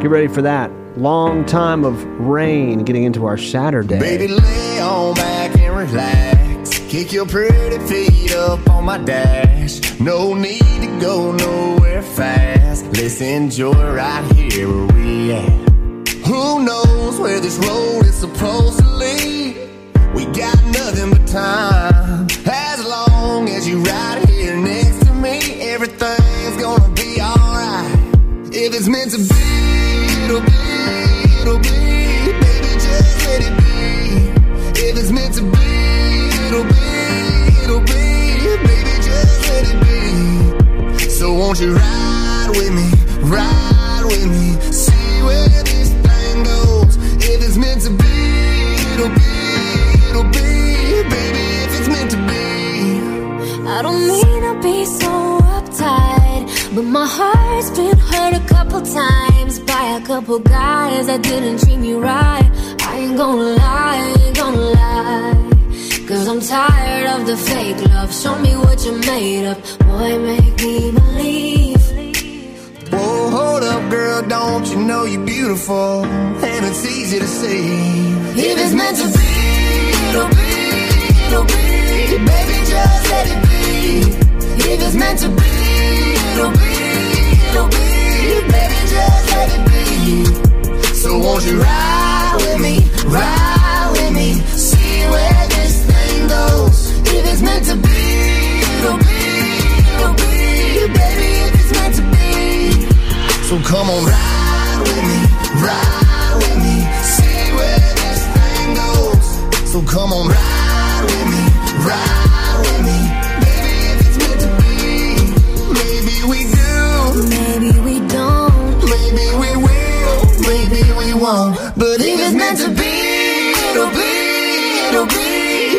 get ready for that. Long time of rain getting into our Saturday. Baby, lay on back and relax. Kick your pretty feet up on my dash. No need to go nowhere fast. Let's enjoy right here where we at. Who knows where this road is supposed to lead? We got nothing but time. As long as you right here next to me, everything's gonna be alright. If it's meant to be, won't you ride with me, ride with me, see where this thing goes. If it's meant to be, it'll be, it'll be. Baby, if it's meant to be. I don't mean to be so uptight, but my heart's been hurt a couple times by a couple guys that didn't treat me right. I ain't gonna lie, I ain't gonna lie. Cause I'm tired of the fake love. Show me what you're made of. Boy, make me believe. Whoa, hold up, girl, don't you know you're beautiful? And it's easy to see. If it's meant to be, it'll be, it'll be. Baby, just let it be. If it's meant to be, it'll be, it'll be. Baby, just let it be. So won't you ride with me, ride with me, see where this goes. If it's meant to be, it'll be, it'll be. Baby, if it's meant to be. So come on, ride with me, ride with me, see where this thing goes. So come on, ride with me, ride with me, baby, if it's meant to be. Maybe we do, Maybe we don't. maybe we will, maybe we won't. But if it's meant to be, it'll be, it'll be.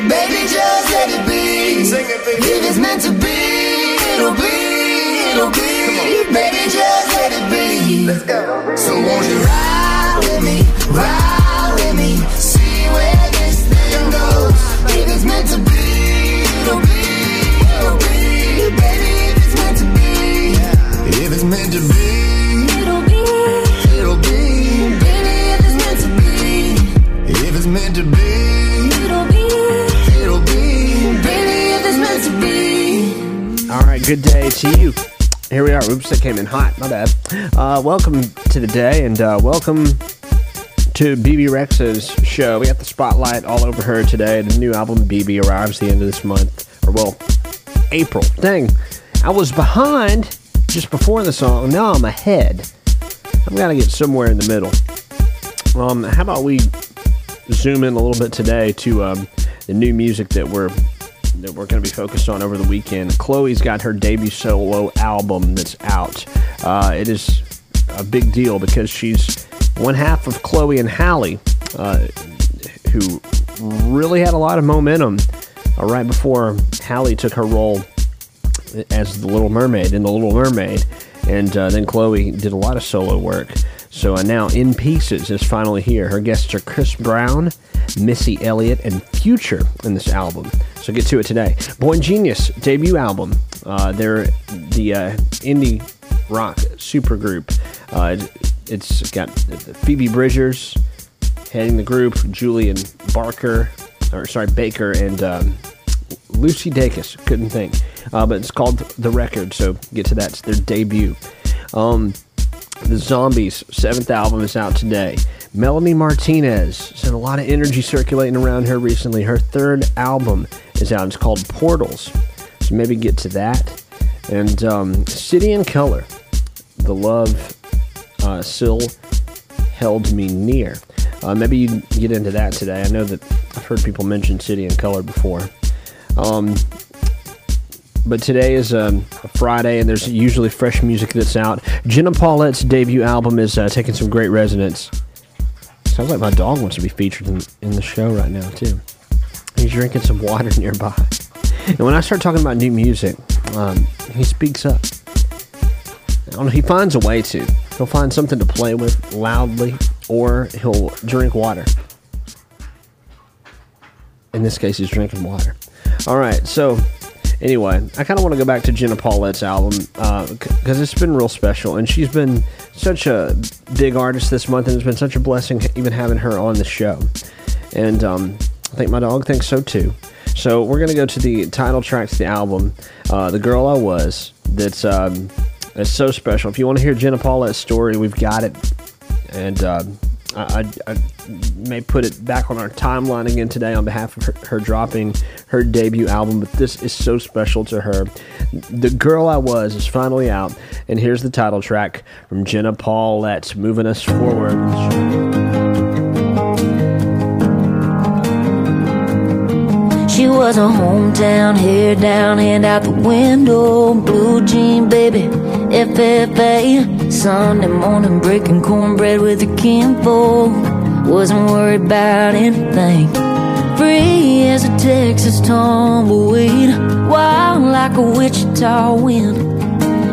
Baby, just let it be. If it's meant to be, it'll be, it'll be. Baby, just let it be. Let's go. So won't you ride with me, ride good day to you. Here we are. Oops, that came in hot. My bad. Uh, welcome to the day, and uh, welcome to Bebe Rexha's show. We got the spotlight all over her today. The new album Bebe arrives the end of this month, or well, April. Dang, I was behind just before the song. Now I'm ahead. I've got to get somewhere in the middle. Um, how about we zoom in a little bit today to um, the new music that we're that we're going to be focused on over the weekend. Chloe's got her debut solo album that's out. Uh, it is a big deal because she's one half of Chloe and Halle, uh, who really had a lot of momentum uh, right before Halle took her role as the Little Mermaid in the Little Mermaid, and uh, then Chloe did a lot of solo work. So uh, now In Pieces is finally here. Her guests are Chris Brown, Missy Elliott, and Future in this album. So get to it today. boygenius debut album. Uh, they're the uh, indie rock supergroup. Uh, it's got Phoebe Bridgers heading the group, Julian Barker, or sorry, Baker, and um, Lucy Dacus. Couldn't think. Uh, but it's called The Record, so get to that. It's their debut. Um, the Zombies' seventh album is out today. Melanie Martinez has a lot of energy circulating around her recently. Her third album is out. It's called Portals. So maybe get to that. And um, City and Colour, The Love uh, Still Held Me Near. Uh, maybe you get into that today. I know that I've heard people mention City and Colour before. Um, but today is um, a Friday, and there's usually fresh music that's out. Jenna Paulette's debut album is uh, taking some great resonance. Sounds like my dog wants to be featured in, in the show right now, too. He's drinking some water nearby. And when I start talking about new music, um, he speaks up. I don't know, he finds a way to. He'll find something to play with loudly, or he'll drink water. In this case, he's drinking water. All right, so anyway, I kind of want to go back to Jenna Paulette's album because it's been real special, and she's been such a big artist this month, and it's been such a blessing even having her on the show. And um, I think my dog thinks so too. So we're gonna go to the title track to the album, uh, "The Girl I Was." That's um, that's so special. If you want to hear Jenna Paulette's story, we've got it, and. Um, I, I, I may put it back on our timeline again today on behalf of her, her dropping her debut album, but this is so special to her. The Girl I Was is finally out, and here's the title track from Jenna Paulette, moving us forward. She was a hometown, hair down, hand out the window. Blue jean baby, FFA. Sunday morning, breaking cornbread with a kinfolk. Wasn't worried about anything. Free as a Texas tumbleweed. Wild like a Wichita wind.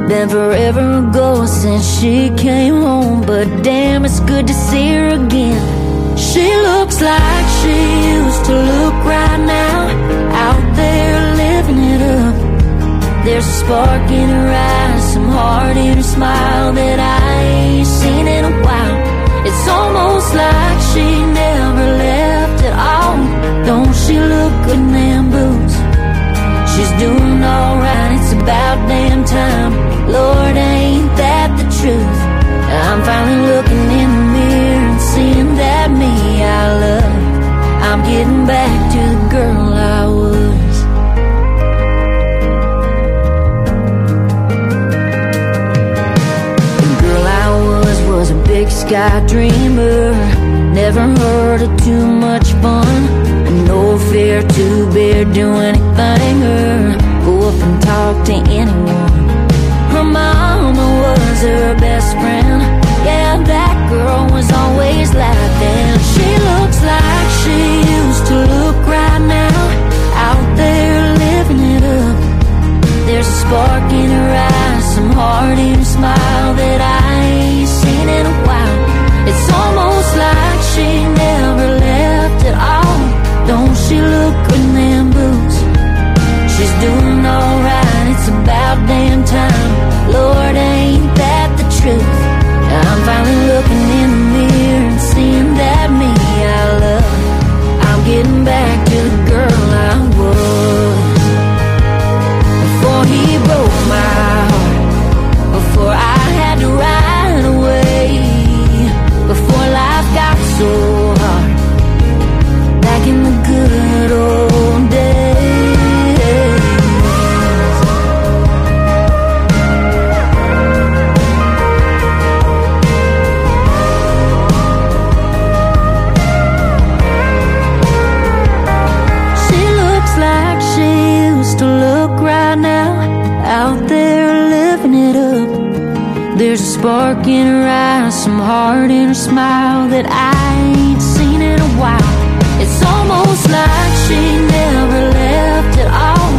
Been forever ago since she came home, but damn, it's good to see her again. She looks like she used to look right now, out there living it up. There's a spark in her eyes, some her smile that I ain't seen in a while. It's almost like she never left at all. Don't she look good in them boots? She's doing alright, it's about damn time. Lord, ain't that the truth? I'm finally looking in sky dreamer. Never heard of too much fun. And no fear to bear do anything or go up and talk to anyone. Her mama was her best friend. Yeah, that girl was always laughing. She looks like she used to look right now. Out there living it up. There's a spark in her eyes, some heart in her smile that I It's almost like she never left at all. Don't she look good in them boots? She's doing alright, it's about damn time. Lord, ain't that the truth? I'm finally looking in the mirror and seeing that me I love. I'm getting back spark in her eyes, some heart in her smile that I ain't seen in a while. It's almost like she never left at all.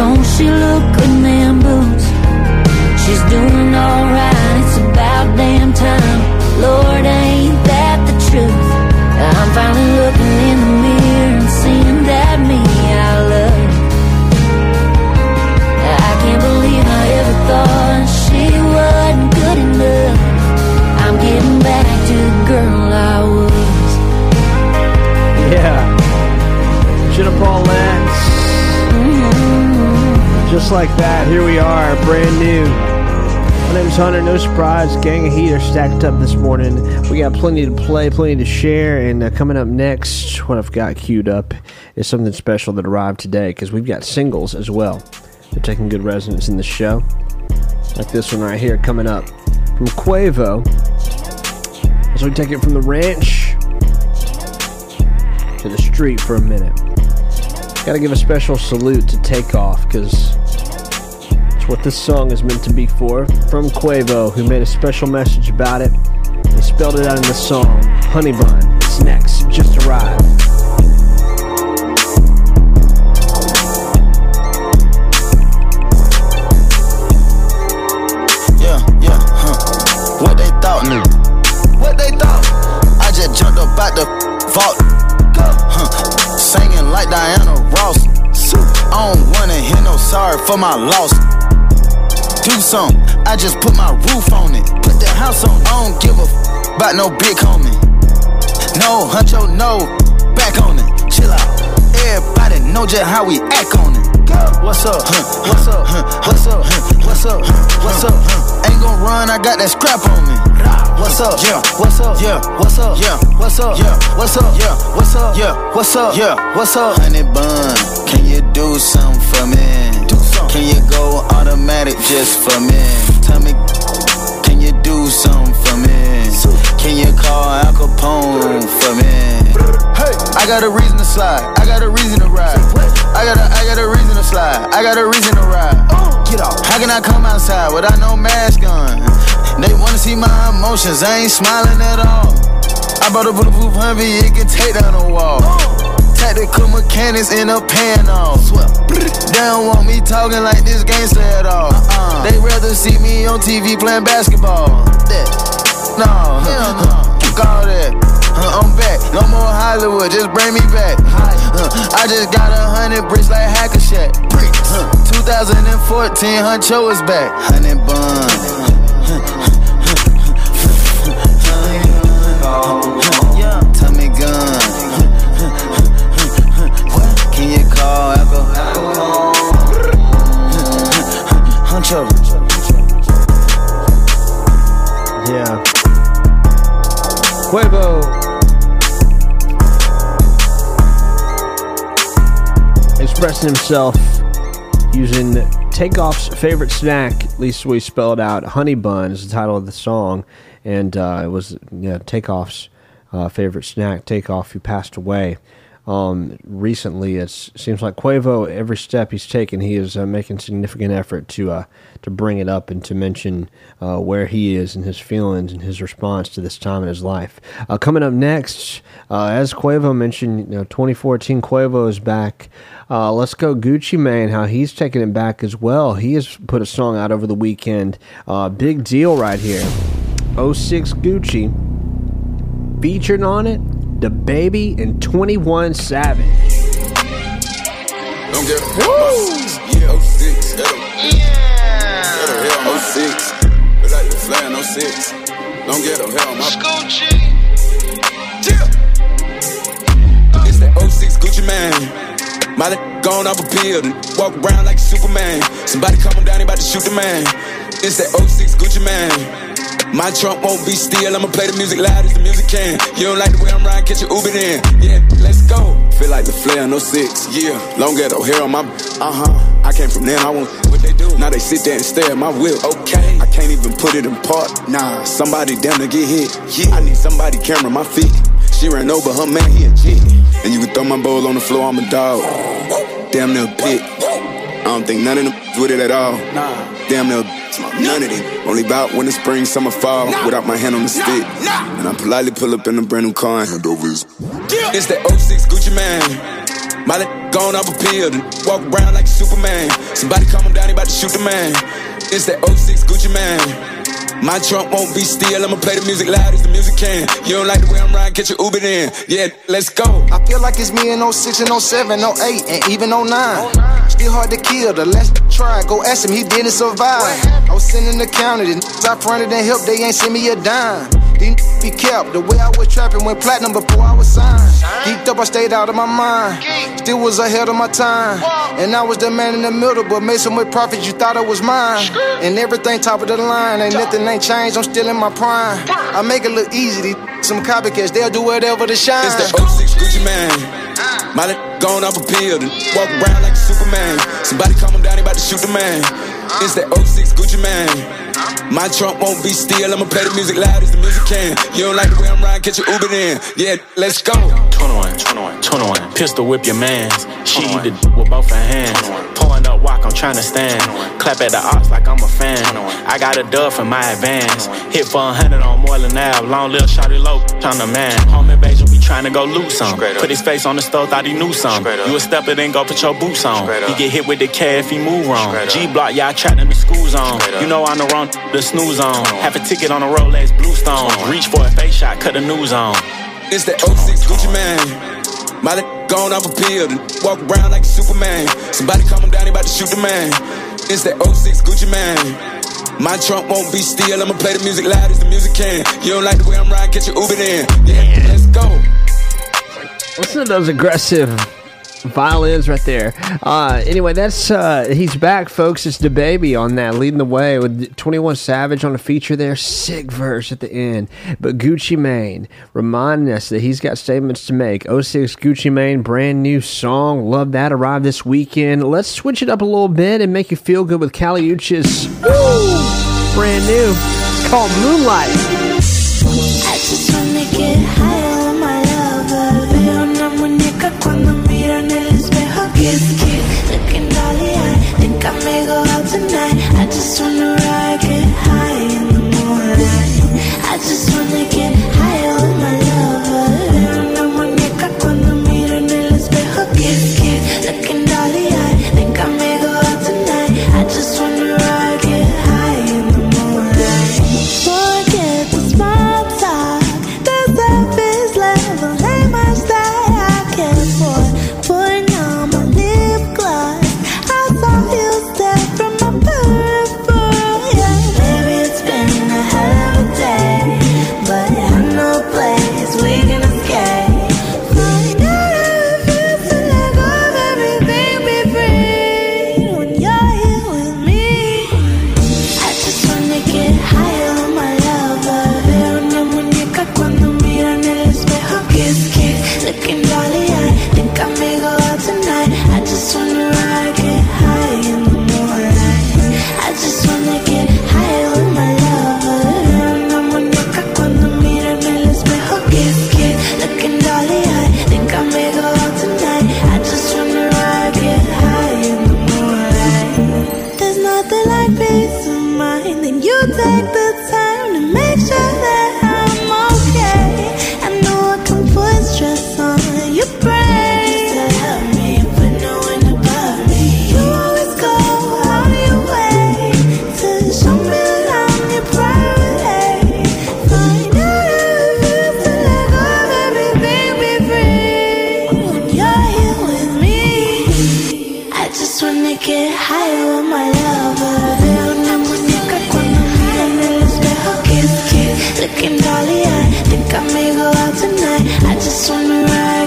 Don't she look good in them boots? She's doing alright, just like that, here we are, brand new. My name's Hunter. No surprise, gang of heat are stacked up this morning. We got plenty to play, plenty to share, and uh, coming up next, what I've got queued up is something special that arrived today because we've got singles as well. They're taking good resonance in the show, like this one right here coming up from Quavo. So we take it from the ranch to the street for a minute. Got to give a special salute to Takeoff because it's what this song is meant to be for. From Quavo, who made a special message about it. He spelled it out in the song. Honey Bun. It's next. Just arrived. Yeah, yeah, huh. What they thought, nigga? What they thought? I just jumped up out the vault. Huh. Singing like Diana Ross. I don't wanna hear no sorry for my loss. Do some, I just put my roof on it. Put the house on, I don't give a f- about no big homie. No, hunch your no, back on it. Chill out. Everybody know just how we act on it. What's up? What's up? What's up? What's up? What's up? Ain't gon' run, I got that scrap on me. What's up? Yeah. What's up? Yeah. What's up? Yeah. What's up? Yeah. What's up? Yeah. What's up? Yeah. What's up? Yeah. What's up? Honey bun, can you do something for me? Can you go automatic just for me? Tell me, can you do something for me? Can you call Al Capone for me? Hey, I got a reason to slide. I got a reason to ride. I got a, I got a reason to slide. I got a reason to ride. Oh, get off. How can I come outside without no mask on? They wanna see my emotions. I ain't smiling at all. I bought a bulletproof Humvee. It can take down a wall. Oh. Tactical mechanics in a pan off. They don't want me talking like this gangster at all. They rather see me on TV playing basketball. That. No, hell no. Fuck all that. Uh, I'm back. No more Hollywood. Just bring me back. Uh, I just got a hundred bricks like Hackashack. Uh, 2014, Huncho is back. Honey bun. Huncho. Yeah. Quavo. Expressing himself using Takeoff's favorite snack, at least we spelled out. Honey Bun is the title of the song, and uh, it was Takeoff's uh, favorite snack. Takeoff, who passed away um, recently. It seems like Quavo, every step he's taken, he is uh, making significant effort to uh, to bring it up and to mention uh, where he is and his feelings and his response to this time in his life. Uh, coming up next, uh, as Quavo mentioned, you know, 2014 Quavo is back. Uh, let's go Gucci Mane, how he's taking it back as well. He has put a song out over the weekend. Big deal right here. 06 Gucci featured on it DaBaby and 21 Savage. Don't get Yeah, 06. Yeah. That'll, 06. But like the flying 06. Don't get them hell, my Gucci. Yeah. It's that 06 Gucci man. My nigga gone off a pill and walk around like Superman. Somebody come him down, they about to shoot the man. It's that 06 Gucci man. My trunk won't be still, I'ma play the music loud as the music can. You don't like the way I'm riding, catch your Uber then. Yeah, let's go. Feel like the flare, no six. Yeah, long ghetto hair on my. Uh huh. I came from them, I want what they do. Now they sit there and stare at my whip. Okay. I can't even put it in park. Nah, somebody down to get hit. Yeah. I need somebody camera my feet. She ran over her man, he a G. And you can throw my bowl on the floor, I'm a dog. Damn near a pit. I don't think none of them with it at all. Nah. Damn near none of them. Only bout when the spring, summer, fall. Without my hand on the stick. And I politely pull up in a brand new car and hand over his. It's that 06 Gucci man. My nigga gone off a pill and walk around like Superman. Somebody calm him down, he about to shoot the man. It's that 06 Gucci man. My trunk won't be still, I'ma play the music loud as the music can. You don't like the way I'm riding, catch your Uber then. Yeah, let's go. I feel like it's me in 06 and 07, 08, and even 09. Still hard to kill, the last try, go ask him, he didn't survive. I was sending the county, the I fronted and helped, they ain't send me a dime. These be kept. The way I was trapping went platinum before I was signed. Geeked up, I stayed out of my mind. Still was ahead of my time. And I was the man in the middle, but made so much profit you thought it was mine. And everything top of the line. Ain't nothing ain't changed, I'm still in my prime. I make it look easy. These some copycats, they'll do whatever to shine. It's that 06 Gucci man. My nigga gone off a pill and walk around like a Superman. Somebody calm him down, he about to shoot the man. It's that 06 Gucci man. My trunk won't be still, I'ma play the music loud as the music can. You don't like the way I'm riding, catch your Uber then. Yeah, let's go. 21, 21, 21. Pistol whip your mans. She eat the d- with both her hands. Pouring up walk, I'm trying to stand. Clap at the ox like I'm a fan. I got a dub for my advance. Hit for a hundred on Moreland Ave. Long little shotty low, the man. Home invasion, we trying to go loot some. Put his face on the stove, thought he knew some. You a stepper, then go put your boots on. He get hit with the K if he move wrong. G block, y'all trapped in the school zone. You know I'm the wrong, the snooze on. Half a ticket on a Rolex Bluestone. Reach for a face shot, cut the news on. It's that 06 Gucci man. My nigga gone off a pill walk around like Superman. Somebody calm him down, he about to shoot the man. It's that 06 Gucci man. My trunk won't be still, I'ma play the music loud as the music can. You don't like the way I'm riding, catch your Uber then. Yeah, let's go. Listen to those aggressive violins right there. Uh, anyway, that's uh, he's back, folks. It's DaBaby on that, leading the way with Twenty One Savage on the feature there. Sick verse at the end, but Gucci Mane reminding us that he's got statements to make. 06 Gucci Mane, brand new song. Love that. Arrived this weekend. Let's switch it up a little bit and make you feel good with Kali Uchis. Brand new. It's called Moonlight.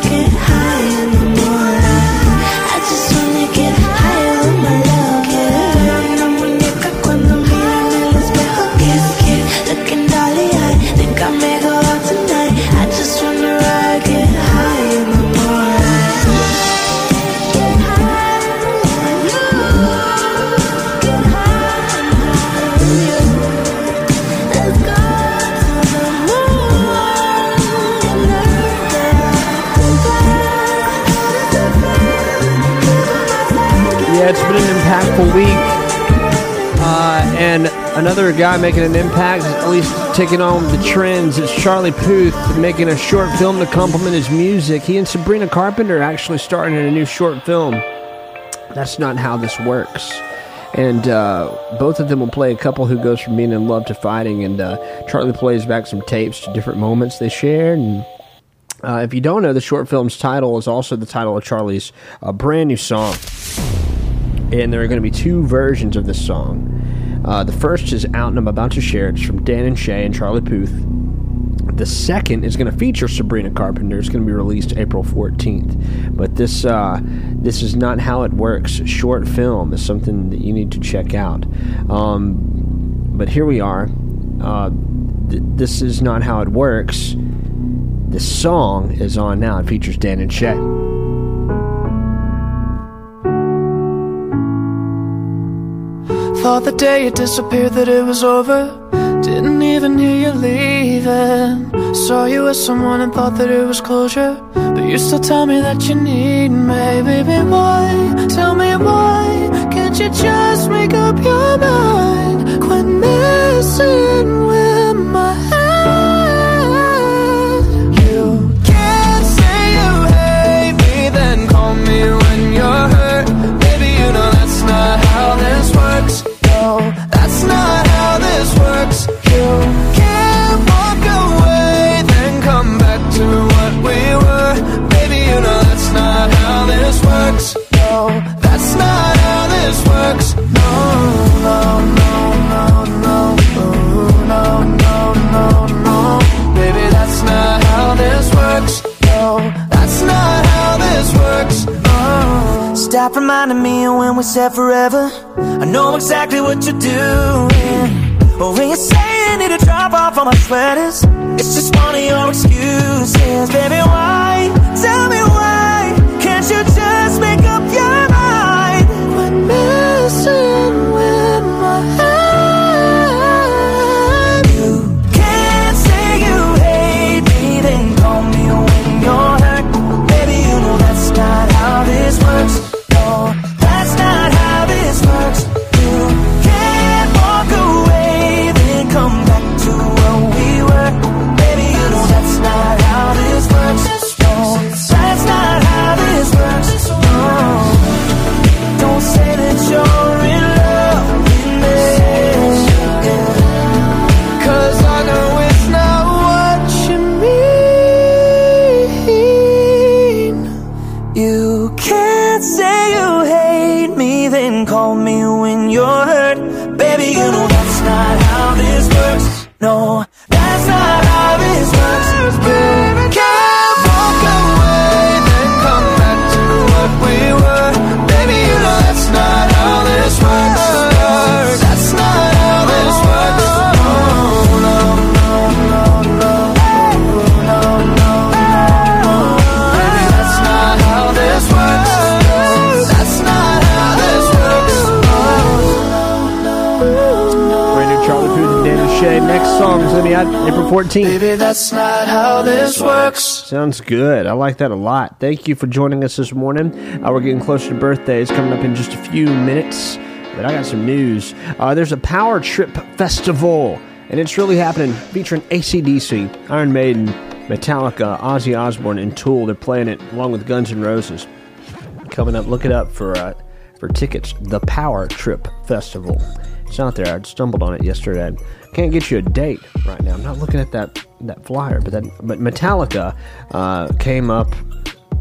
Get high another guy making an impact, at least taking on the trends, It's Charlie Puth making a short film to complement his music. He and Sabrina Carpenter actually starring in a new short film. That's not how this works. And uh, both of them will play a couple who goes from being in love to fighting. And uh, Charlie plays back some tapes to different moments they shared. And uh, if you don't know, the short film's title is also the title of Charlie's uh, brand new song. And there are going to be two versions of this song. Uh, the first is out, and I'm about to share it. It's from Dan and Shay and Charlie Puth. The second is going to feature Sabrina Carpenter. It's going to be released April 14th. But this uh, this is not how it works. Short film is something that you need to check out. Um, but here we are. Uh, th- this is not how it works. This song is on now. It features Dan and Shay. Thought the day you disappeared that it was over. Didn't even hear you leaving. Saw you with someone and thought that it was closure. But you still tell me that you need me, baby. Why? Tell me why? Can't you just make up your mind? Quit messing with my head. You can't say you hate me, then call me when you're hurt. Baby, you know that's not how this works. Not how this works. You can't walk away, then come back to what we were. Baby, you know that's not how this works. No, that's not how this works. No, Stop reminding me of when we said forever. I know exactly what you're doing. But when you say you need to drop off all my sweaters, it's just one of your excuses. Baby, why? Tell me why? 14. That's not how this works. Sounds good. I like that a lot. Thank you for joining us this morning. Uh, we're getting closer to birthdays coming up in just a few minutes, but I got some news. Uh, there's a Power Trip Festival, and it's really happening featuring ACDC, Iron Maiden, Metallica, Ozzy Osbourne, and Tool. They're playing it along with Guns N' Roses. Coming up, look it up for, uh, for tickets. The Power Trip Festival. It's out there. I stumbled on it yesterday. Can't get you a date right now. I'm not looking at that that flyer, but that but Metallica uh, came up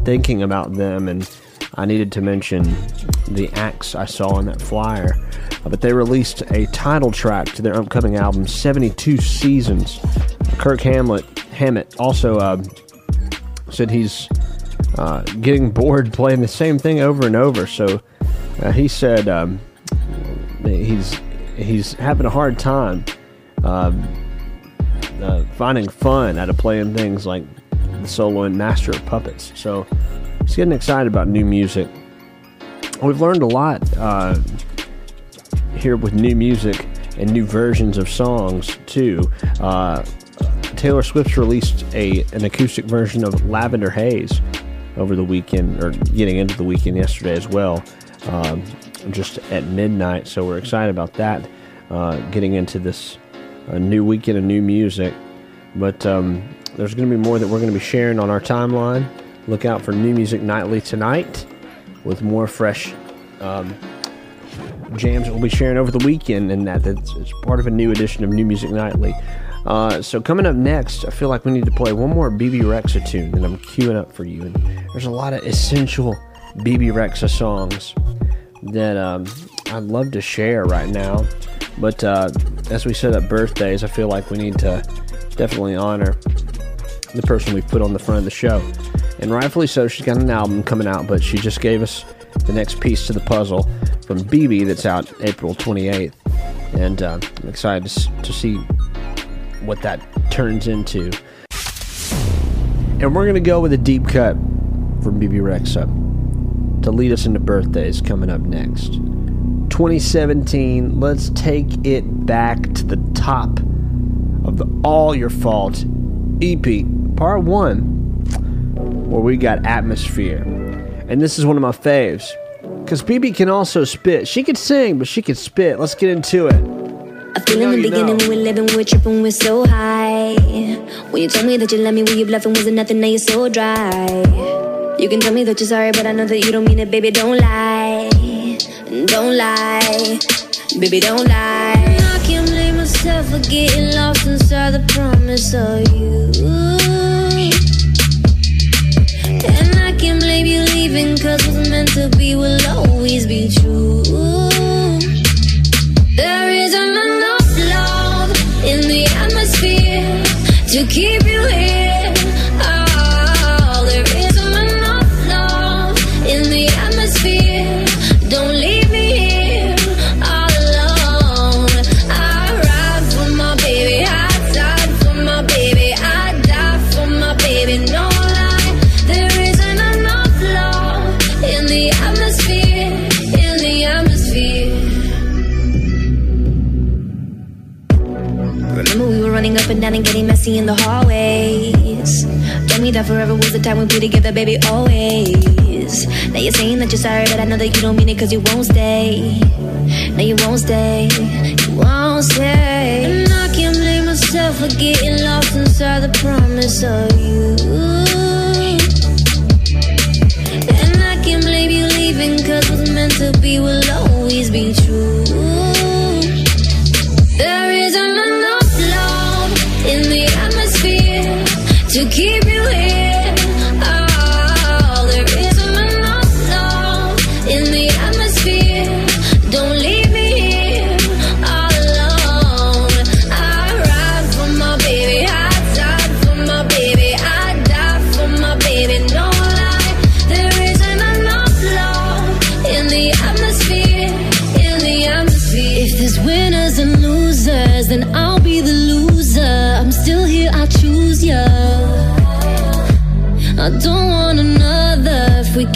thinking about them, and I needed to mention the acts I saw on that flyer. Uh, but they released a title track to their upcoming album, 72 Seasons. Kirk Hamlet Hammett also uh, said he's uh, getting bored playing the same thing over and over. So uh, he said um, he's he's having a hard time um, uh, finding fun out of playing things like the solo and Master of Puppets. So he's getting excited about new music. We've learned a lot uh, here with new music and new versions of songs too. Uh, Taylor Swift released a an acoustic version of Lavender Haze over the weekend, or getting into the weekend yesterday as well, um, just at midnight. So we're excited about that. Uh, getting into this uh, new weekend of new music, but um, there's going to be more that we're going to be sharing on our timeline. Look out for New Music Nightly tonight with more fresh um, jams that we'll be sharing over the weekend, and that that's it's part of a new edition of New Music Nightly. Uh, so coming up next, I feel like we need to play one more Bebe Rexha tune that I'm queuing up for you. And there's a lot of essential Bebe Rexha songs that um, I'd love to share right now. But uh, as we set up birthdays, I feel like we need to definitely honor. The person we put on the front of the show. And rightfully so, she's got an album coming out, but she just gave us the next piece to the puzzle from Bebe that's out April 28th. And uh, I'm excited to, see what that turns into. And we're going to go with a deep cut from Bebe Rexha to lead us into birthdays coming up next. 2017, let's take it back to the top of the All Your Fault EP, part one, where we got Atmosphere. And this is one of my faves. Because Bebe can also spit. She could sing, but she could spit. Let's get into it. I feel in the beginning when we're living, we're tripping, we're so high. When you told me that you love me, when you bluffing, wasn't nothing, now you're so dry. You can tell me that you're sorry, but I know that you don't mean it, baby, don't lie. Don't lie, baby, don't lie. I can't blame myself for getting lost inside the promise of you. And I can't blame you leaving, cause what's meant to be will always be true. There isn't enough love in the atmosphere to keep you here. The hallways. Told me that forever was the time we'd be together, baby, always. Now you're saying that you're sorry, but I know that you don't mean it cause you won't stay. Now you won't stay, you won't stay. And I can't blame myself for getting lost inside the promise of you. And I can't blame you leaving cause what's meant to be will always be true. To keep you here. We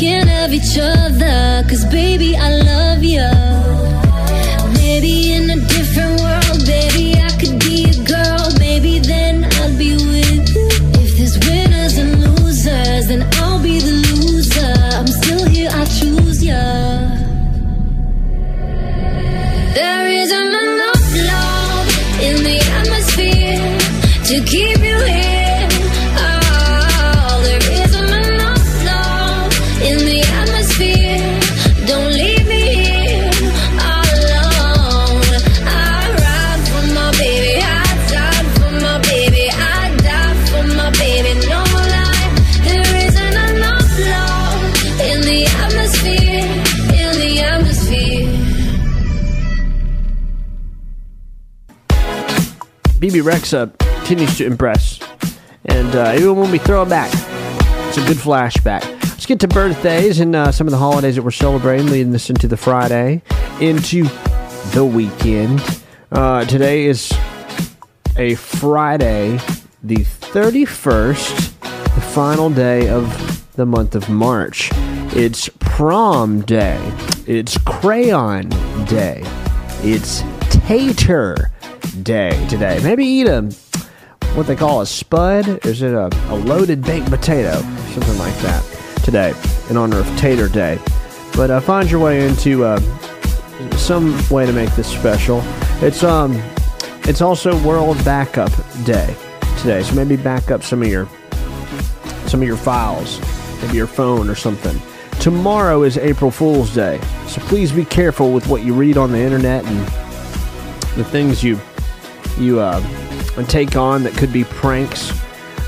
Rexha continues to impress. And uh, even when we throw it back, it's a good flashback. Let's get to birthdays and uh, some of the holidays that we're celebrating, leading us into the Friday, into the weekend. Uh, today is a Friday, the 31st, the final day of the month of March. It's prom day. It's crayon day. It's tater day today. Maybe eat a what they call a spud. Is it a, a loaded baked potato? Something like that today in honor of Tater Day. But uh, find your way into uh, some way to make this special. It's um, it's also World Backup Day today, so maybe back up some of your some of your files, maybe your phone or something. Tomorrow is April Fool's Day, so please be careful with what you read on the internet and the things you you uh, take on that could be pranks.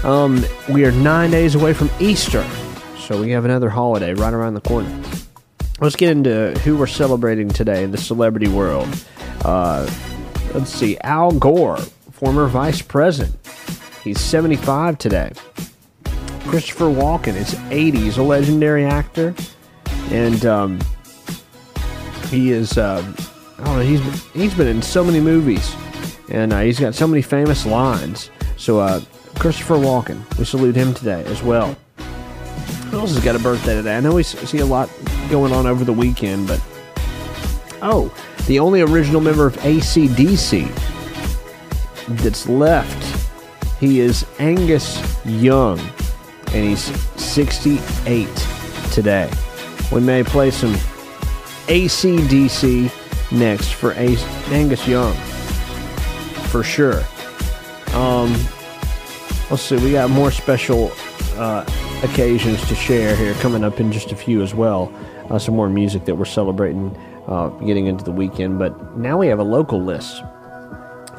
Um, we are nine days away from Easter, so we have another holiday right around the corner. Let's get into who we're celebrating today in the celebrity world. Uh, let's see, Al Gore, former vice president, He's 75 today. Christopher Walken is 80. He's a legendary actor, and um, he is. Uh, I don't know. He's he's been in so many movies, and uh, he's got so many famous lines. So, uh, Christopher Walken, we salute him today as well. Who else has got a birthday today? I know we see a lot going on over the weekend, but oh, the only original member of ACDC that's left. He is Angus Young, and he's 68 today. We may play some ACDC next for A- Angus Young, for sure. Um, let's see, we got more special uh, occasions to share here coming up in just a few as well. Uh, some more music that we're celebrating uh, getting into the weekend, but now we have a local list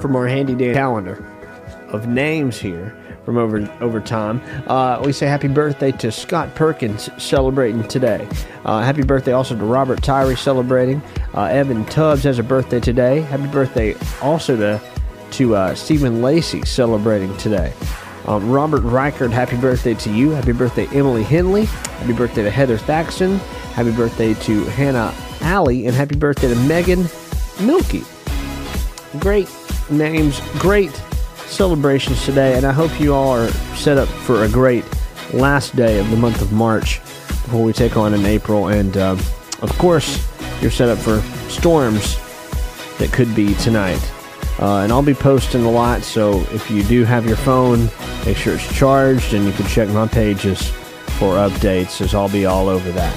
from our handy dandy calendar of names here from over over time. Uh, we say happy birthday to Scott Perkins celebrating today. Uh, happy birthday also to Robert Tyree celebrating. Uh, Evan Tubbs has a birthday today. Happy birthday also to to uh, Stephen Lacey celebrating today. Um, Robert Reichard, happy birthday to you. Happy birthday, Emily Henley. Happy birthday to Heather Thaxton. Happy birthday to Hannah Alley. And happy birthday to Megan Milky great names, great celebrations today, and I hope you all are set up for a great last day of the month of March before we take on in April. And um, of course, you're set up for storms that could be tonight. Uh, and I'll be posting a lot, so if you do have your phone, make sure it's charged, and you can check my pages for updates, as I'll be all over that.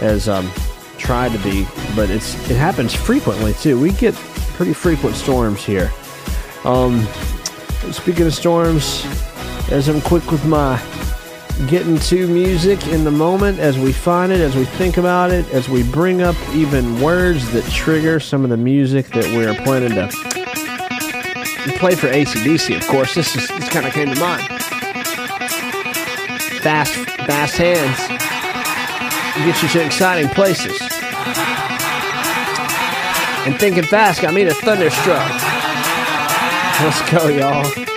As um, try to be, but it's it happens frequently too. We get pretty frequent storms here. Um, speaking of storms, as I'm quick with my getting to music in the moment, as we find it, as we think about it, as we bring up even words that trigger some of the music that we are planning to play for ACDC. Of course, this is this kind of came to mind. Fast, fast hands get you to exciting places. And thinking fast got me to thunderstruck. Let's go, y'all.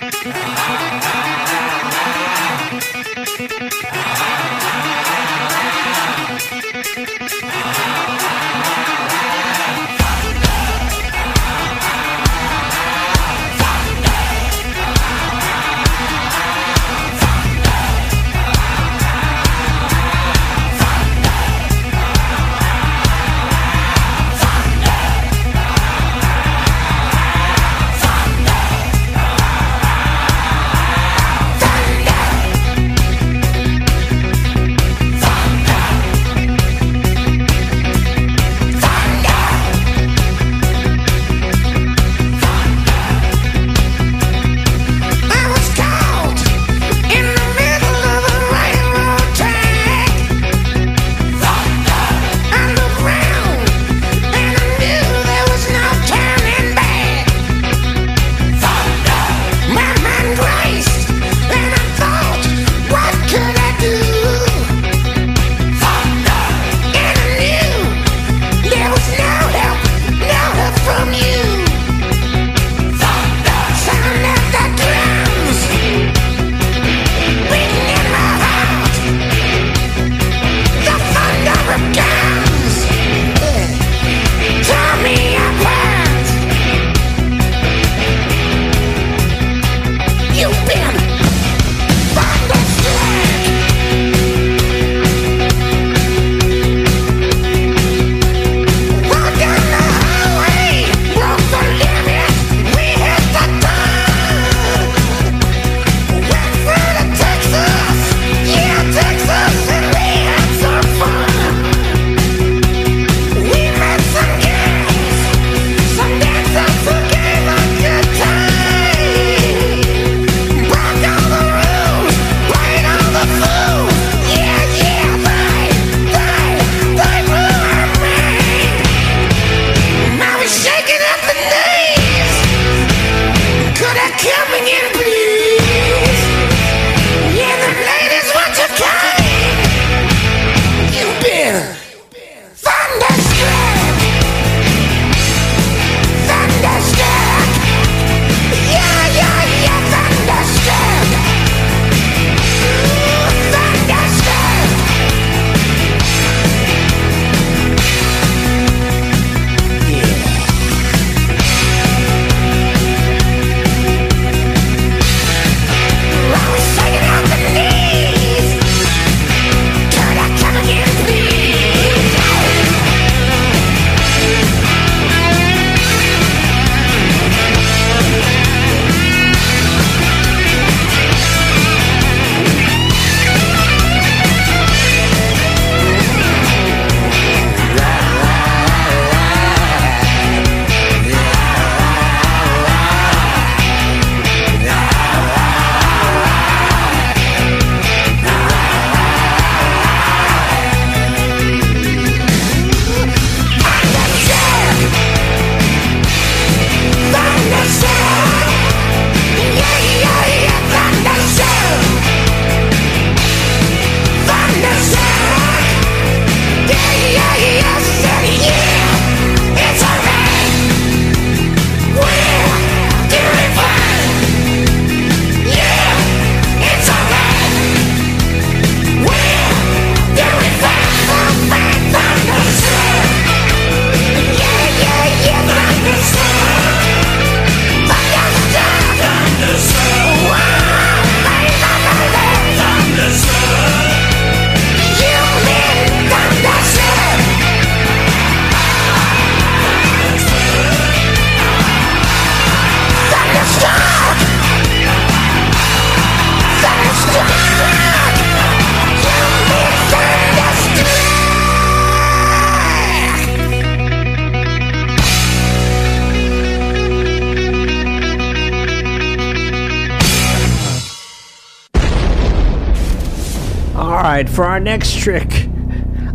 Our next trick,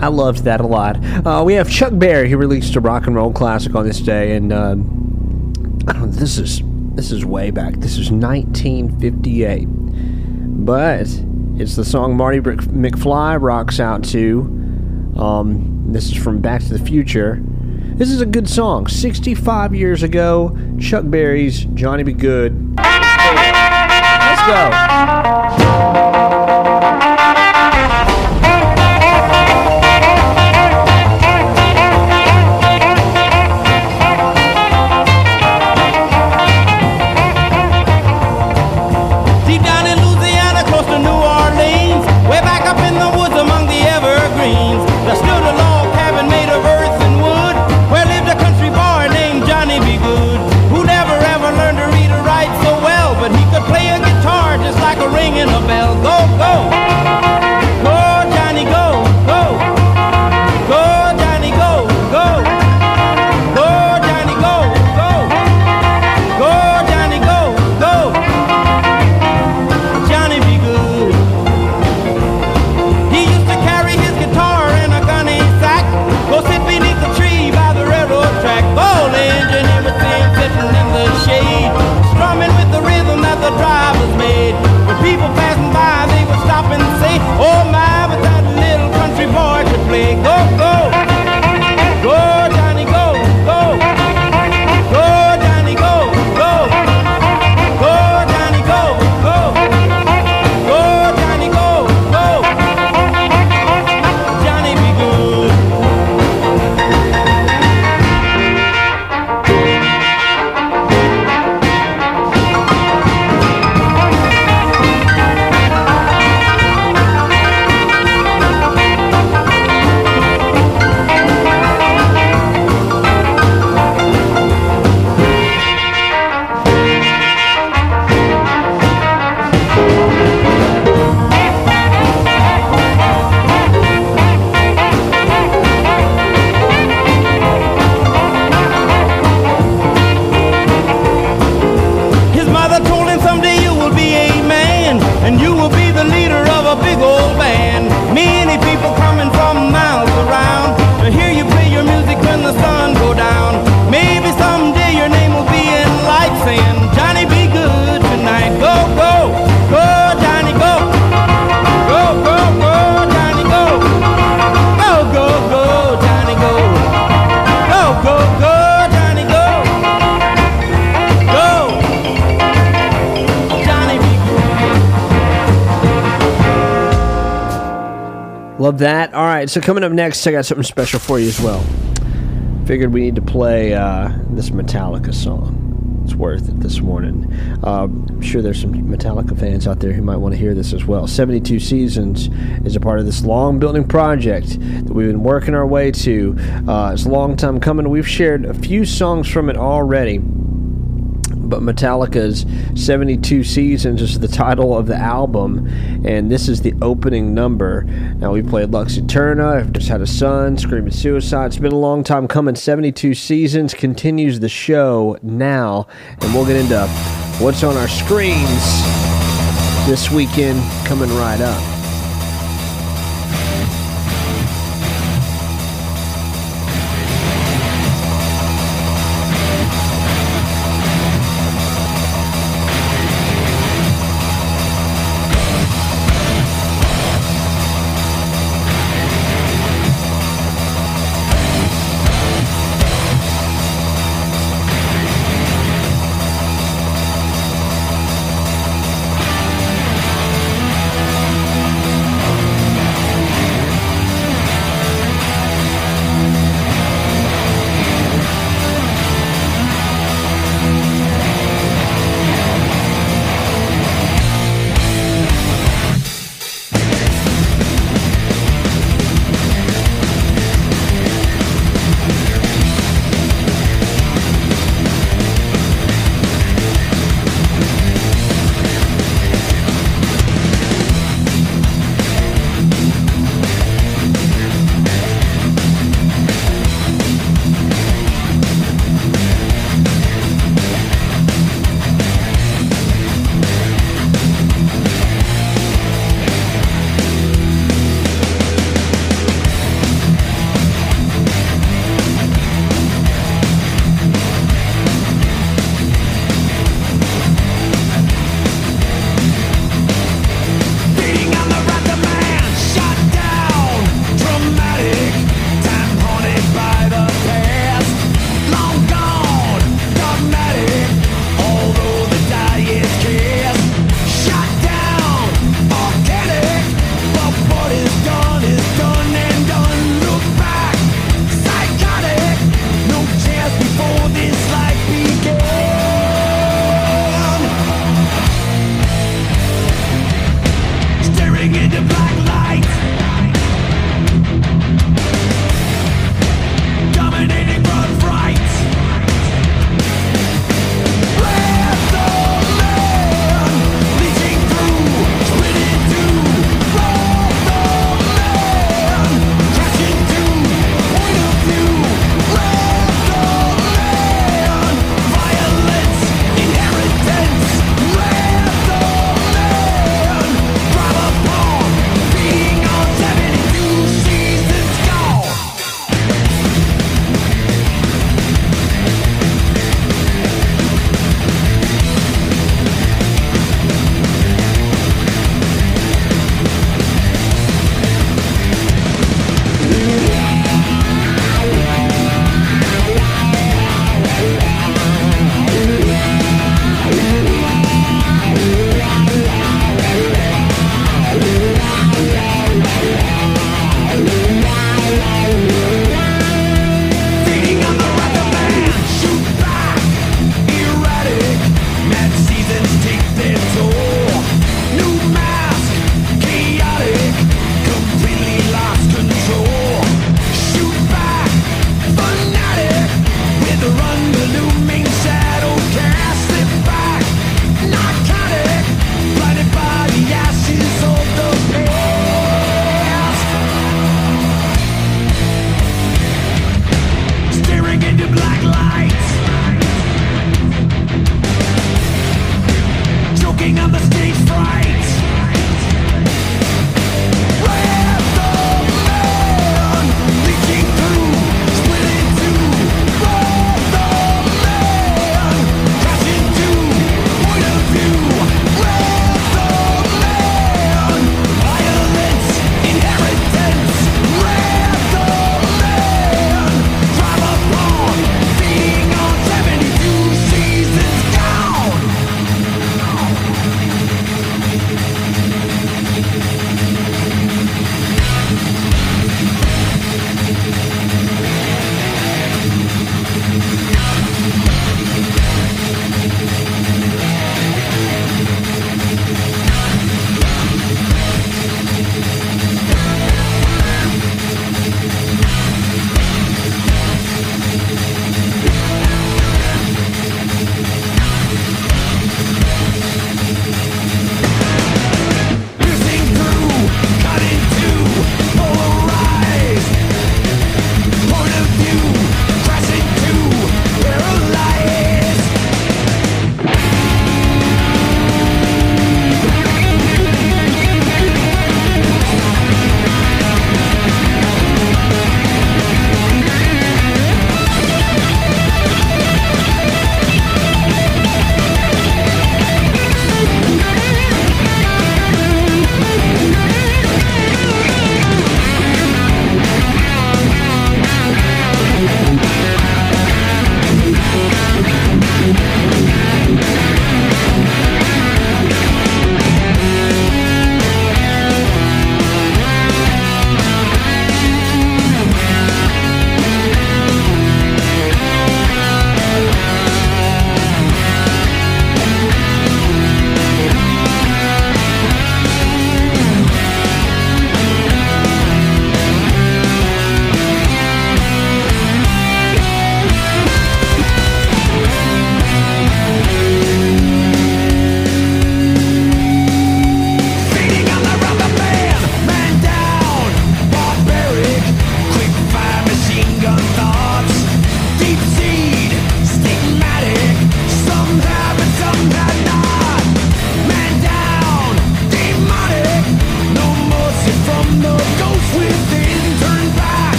I loved that a lot. Uh, we have Chuck Berry. He released a rock and roll classic on this day, and uh, this is this is way back. This is 1958, but it's the song Marty McFly rocks out to. Um, this is from Back to the Future. This is a good song. 65 years ago, Chuck Berry's Johnny B. Goode. Let's go. Right, so coming up next, I got something special for you as well. Figured we need to play uh, this Metallica song. It's worth it this morning. Uh, I'm sure there's some Metallica fans out there who might want to hear this as well. 72 Seasons is a part of this long building project that we've been working our way to. Uh, it's a long time coming. We've shared a few songs from it already Metallica's 72 Seasons is the title of the album, and this is the opening number. Now, we played Lux Eterna, If Darkness Had a Son, Screaming Suicide. It's been a long time coming. 72 Seasons continues the show now, and we'll get into what's on our screens this weekend coming right up.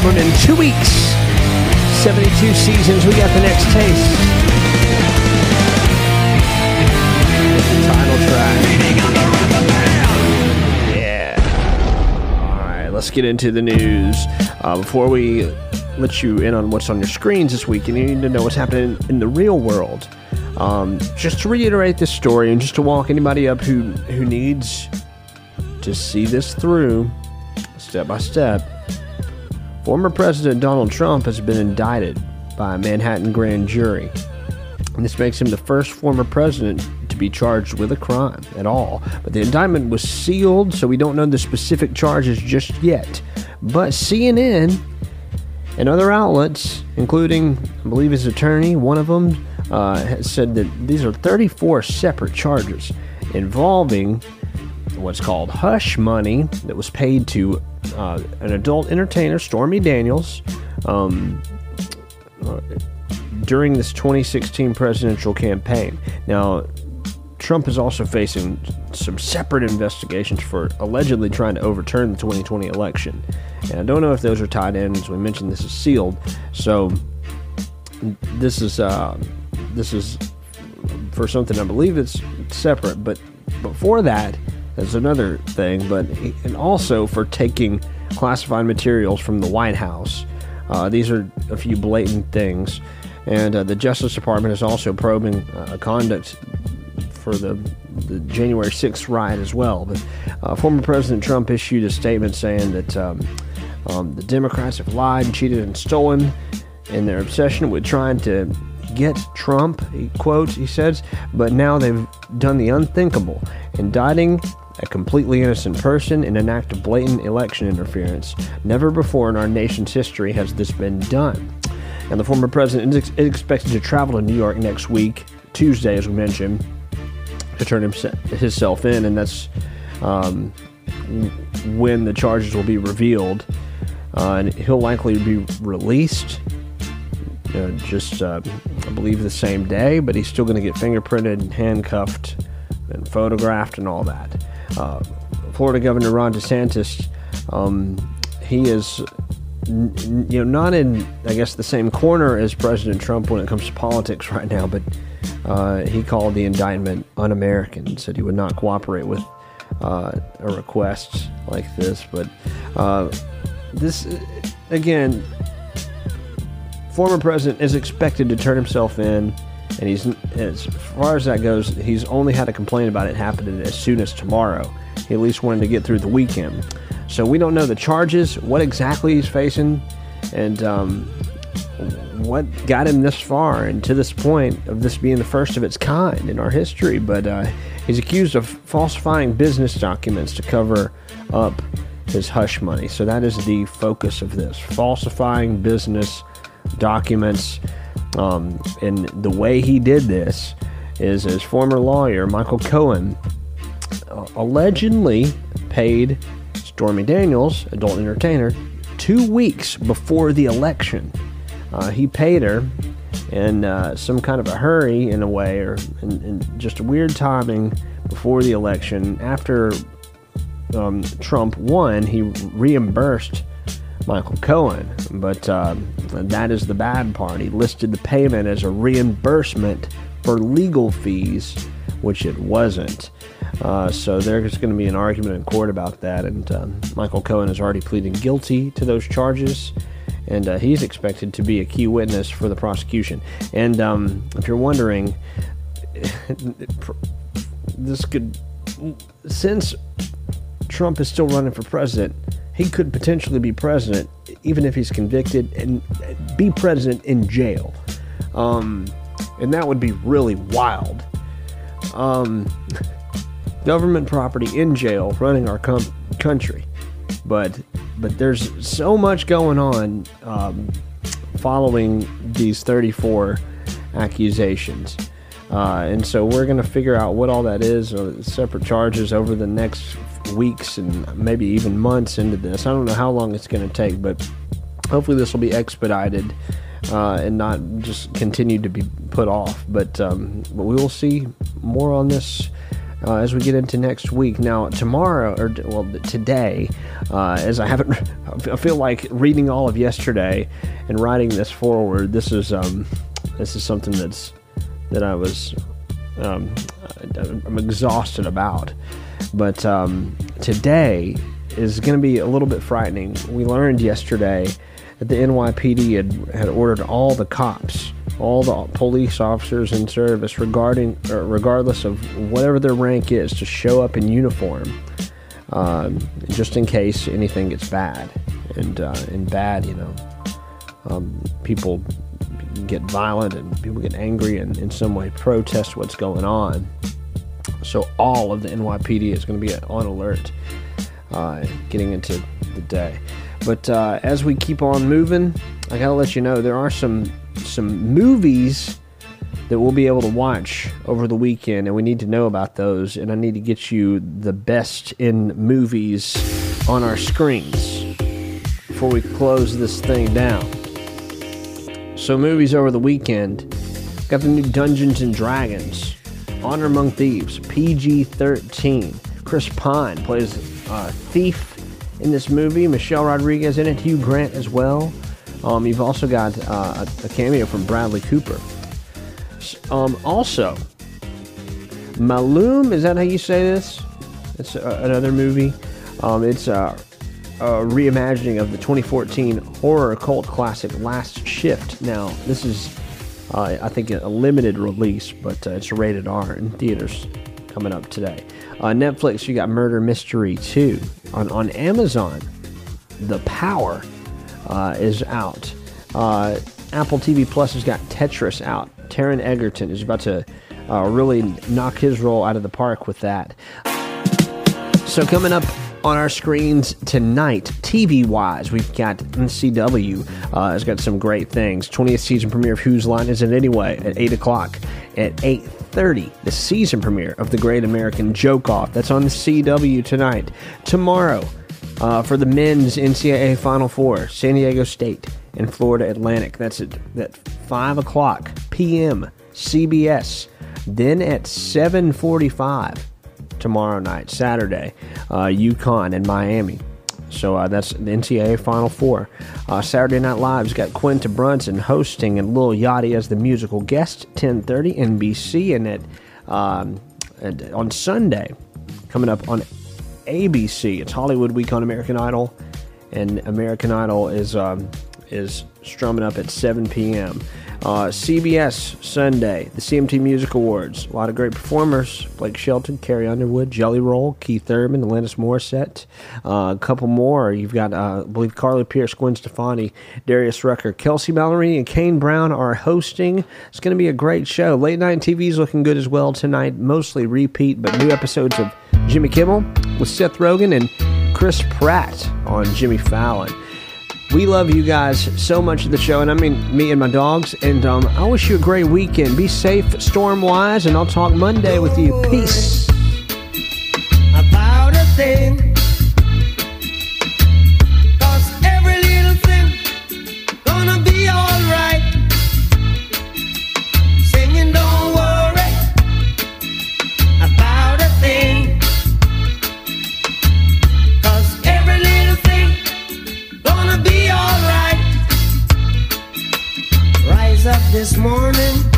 Album in two weeks. 72 seasons, we got the next taste. Title track. Yeah. All right, let's get into the news. Uh, before we let you in on what's on your screens this week, and you need to know what's happening in the real world. Um, just to reiterate this story and just to walk anybody up who who needs to see this through step by step. Former President Donald Trump has been indicted by a Manhattan grand jury. And this makes him the first former president to be charged with a crime at all. But the indictment was sealed, so we don't know the specific charges just yet. But CNN and other outlets, including, I believe, his attorney, one of them, uh, said that these are 34 separate charges involving what's called hush money that was paid to uh, an adult entertainer, Stormy Daniels, um, uh, during this 2016 presidential campaign. Now, Trump is also facing some separate investigations for allegedly trying to overturn the 2020 election. And I don't know if those are tied in. As we mentioned, this is sealed. So this is uh, this is for something I believe it's separate. But before that, there's another thing. But and also for taking classified materials from the White House. Uh, these are a few blatant things. And uh, the Justice Department is also probing uh, conduct for the, the January 6th riot as well. But uh, former President Trump issued a statement saying that um, um, the Democrats have lied, cheated, and stolen in their obsession with trying to get Trump, he quotes, he says, but now they've done the unthinkable, indicting a completely innocent person in an act of blatant election interference. Never before in our nation's history has this been done. And the former president is ex- expected to travel to New York next week, Tuesday, as we mentioned, to turn himself in, and that's um, when the charges will be revealed. Uh, and he'll likely be released uh, just, uh, I believe, the same day, but he's still going to get fingerprinted and handcuffed and photographed and all that. Uh, Florida Governor Ron DeSantis, um, he is, you know, not in, I guess, the same corner as President Trump when it comes to politics right now, but uh, he called the indictment un-American and said he would not cooperate with uh, a request like this. But uh, this, again, former president is expected to turn himself in, and he's as far as that goes, he's only had a complaint about it happening as soon as tomorrow. He at least wanted to get through the weekend. So we don't know the charges, what exactly he's facing, and um, what got him this far and to this point of this being the first of its kind in our history. But uh, he's accused of falsifying business documents to cover up his hush money. So that is the focus of this falsifying business documents. Um, and the way he did this is his former lawyer, Michael Cohen, uh, allegedly paid Stormy Daniels, adult entertainer, two weeks before the election. Uh, he paid her in uh, some kind of a hurry, in a way, or in, in just a weird timing before the election. After um, Trump won, he reimbursed Michael Cohen, but uh, that is the bad part. He listed the payment as a reimbursement for legal fees, which it wasn't. Uh, so there's going to be an argument in court about that, and um, Michael Cohen is already pleading guilty to those charges, and uh, he's expected to be a key witness for the prosecution. And um, if you're wondering, this could, since Trump is still running for president, he could potentially be president, even if he's convicted, and be president in jail. Um, and that would be really wild. Um, government property in jail running our com- country. But but there's so much going on um, following these 34 accusations. Uh, and so we're going to figure out what all that is, uh, separate charges over the next weeks and maybe even months into this. I don't know how long it's going to take, but hopefully this will be expedited uh, and not just continue to be put off. But, um, but we will see more on this uh, as we get into next week. Now, tomorrow, or well, today, uh, as I haven't, I feel like reading all of yesterday and writing this forward. This is um, this is something that's that I was um, I'm exhausted about. But um, today is going to be a little bit frightening. We learned yesterday that the NYPD had, had ordered all the cops, all the police officers in service, regarding or regardless of whatever their rank is, to show up in uniform, um, just in case anything gets bad. And uh, and bad, you know, um, people get violent and people get angry and in some way protest what's going on. So all of the NYPD is going to be on alert uh, getting into the day. But uh, as we keep on moving, I gotta let you know there are some some movies that we'll be able to watch over the weekend, and we need to know about those. And I need to get you the best in movies on our screens before we close this thing down. So, movies over the weekend got the new Dungeons and Dragons, Honor Among Thieves, PG 13. Chris Pine plays uh, Thief in this movie, Michelle Rodriguez in it, Hugh Grant as well. Um, you've also got uh, a, a cameo from Bradley Cooper. Um, also, Malum, is that how you say this? It's uh, another movie. Um, it's uh, a reimagining of the 2014 horror cult classic Last Shift. Now, this is, uh, I think, a limited release, but uh, it's rated R in theaters coming up today. Uh, Netflix, you got Murder Mystery 2. On, on Amazon, The Power uh, is out. Uh, Apple TV Plus has got Tetris out. Taron Egerton is about to uh, really knock his role out of the park with that. So coming up on our screens tonight, TV wise, we've got NCW. Uh, has got some great things. 20th season premiere of Whose Line Is It Anyway at 8 o'clock. At 8.30, the season premiere of The Great American Joke Off. That's on the CW tonight. Tomorrow, uh, for the men's NCAA Final Four, San Diego State and Florida Atlantic. That's at, at 5 o'clock p.m. CBS. Then at 7:45 tomorrow night, Saturday, uh, UConn and Miami. So uh, that's the NCAA Final Four. Uh, Saturday Night Live's got Quinta Brunson hosting and Lil Yachty as the musical guest. 10:30 NBC and it um, on Sunday, coming up on ABC, it's Hollywood Week on American Idol, and American Idol is um, is strumming up at 7 p.m. Uh, CBS Sunday, the CMT Music Awards. A lot of great performers: Blake Shelton, Carrie Underwood, Jelly Roll, Keith Urban, Alanis Morissette. Uh, a couple more. You've got, uh, I believe, Carly Pearce, Gwen Stefani, Darius Rucker, Kelsey Ballerini, and Kane Brown are hosting. It's going to be a great show. Late night TV is looking good as well tonight. Mostly repeat, but new episodes of Jimmy Kimmel with Seth Rogen and Chris Pratt on Jimmy Fallon. We love you guys so much of the show, and I mean me and my dogs. And um, I wish you a great weekend. Be safe, storm wise, and I'll talk Monday with you. Peace. about a thing. this morning.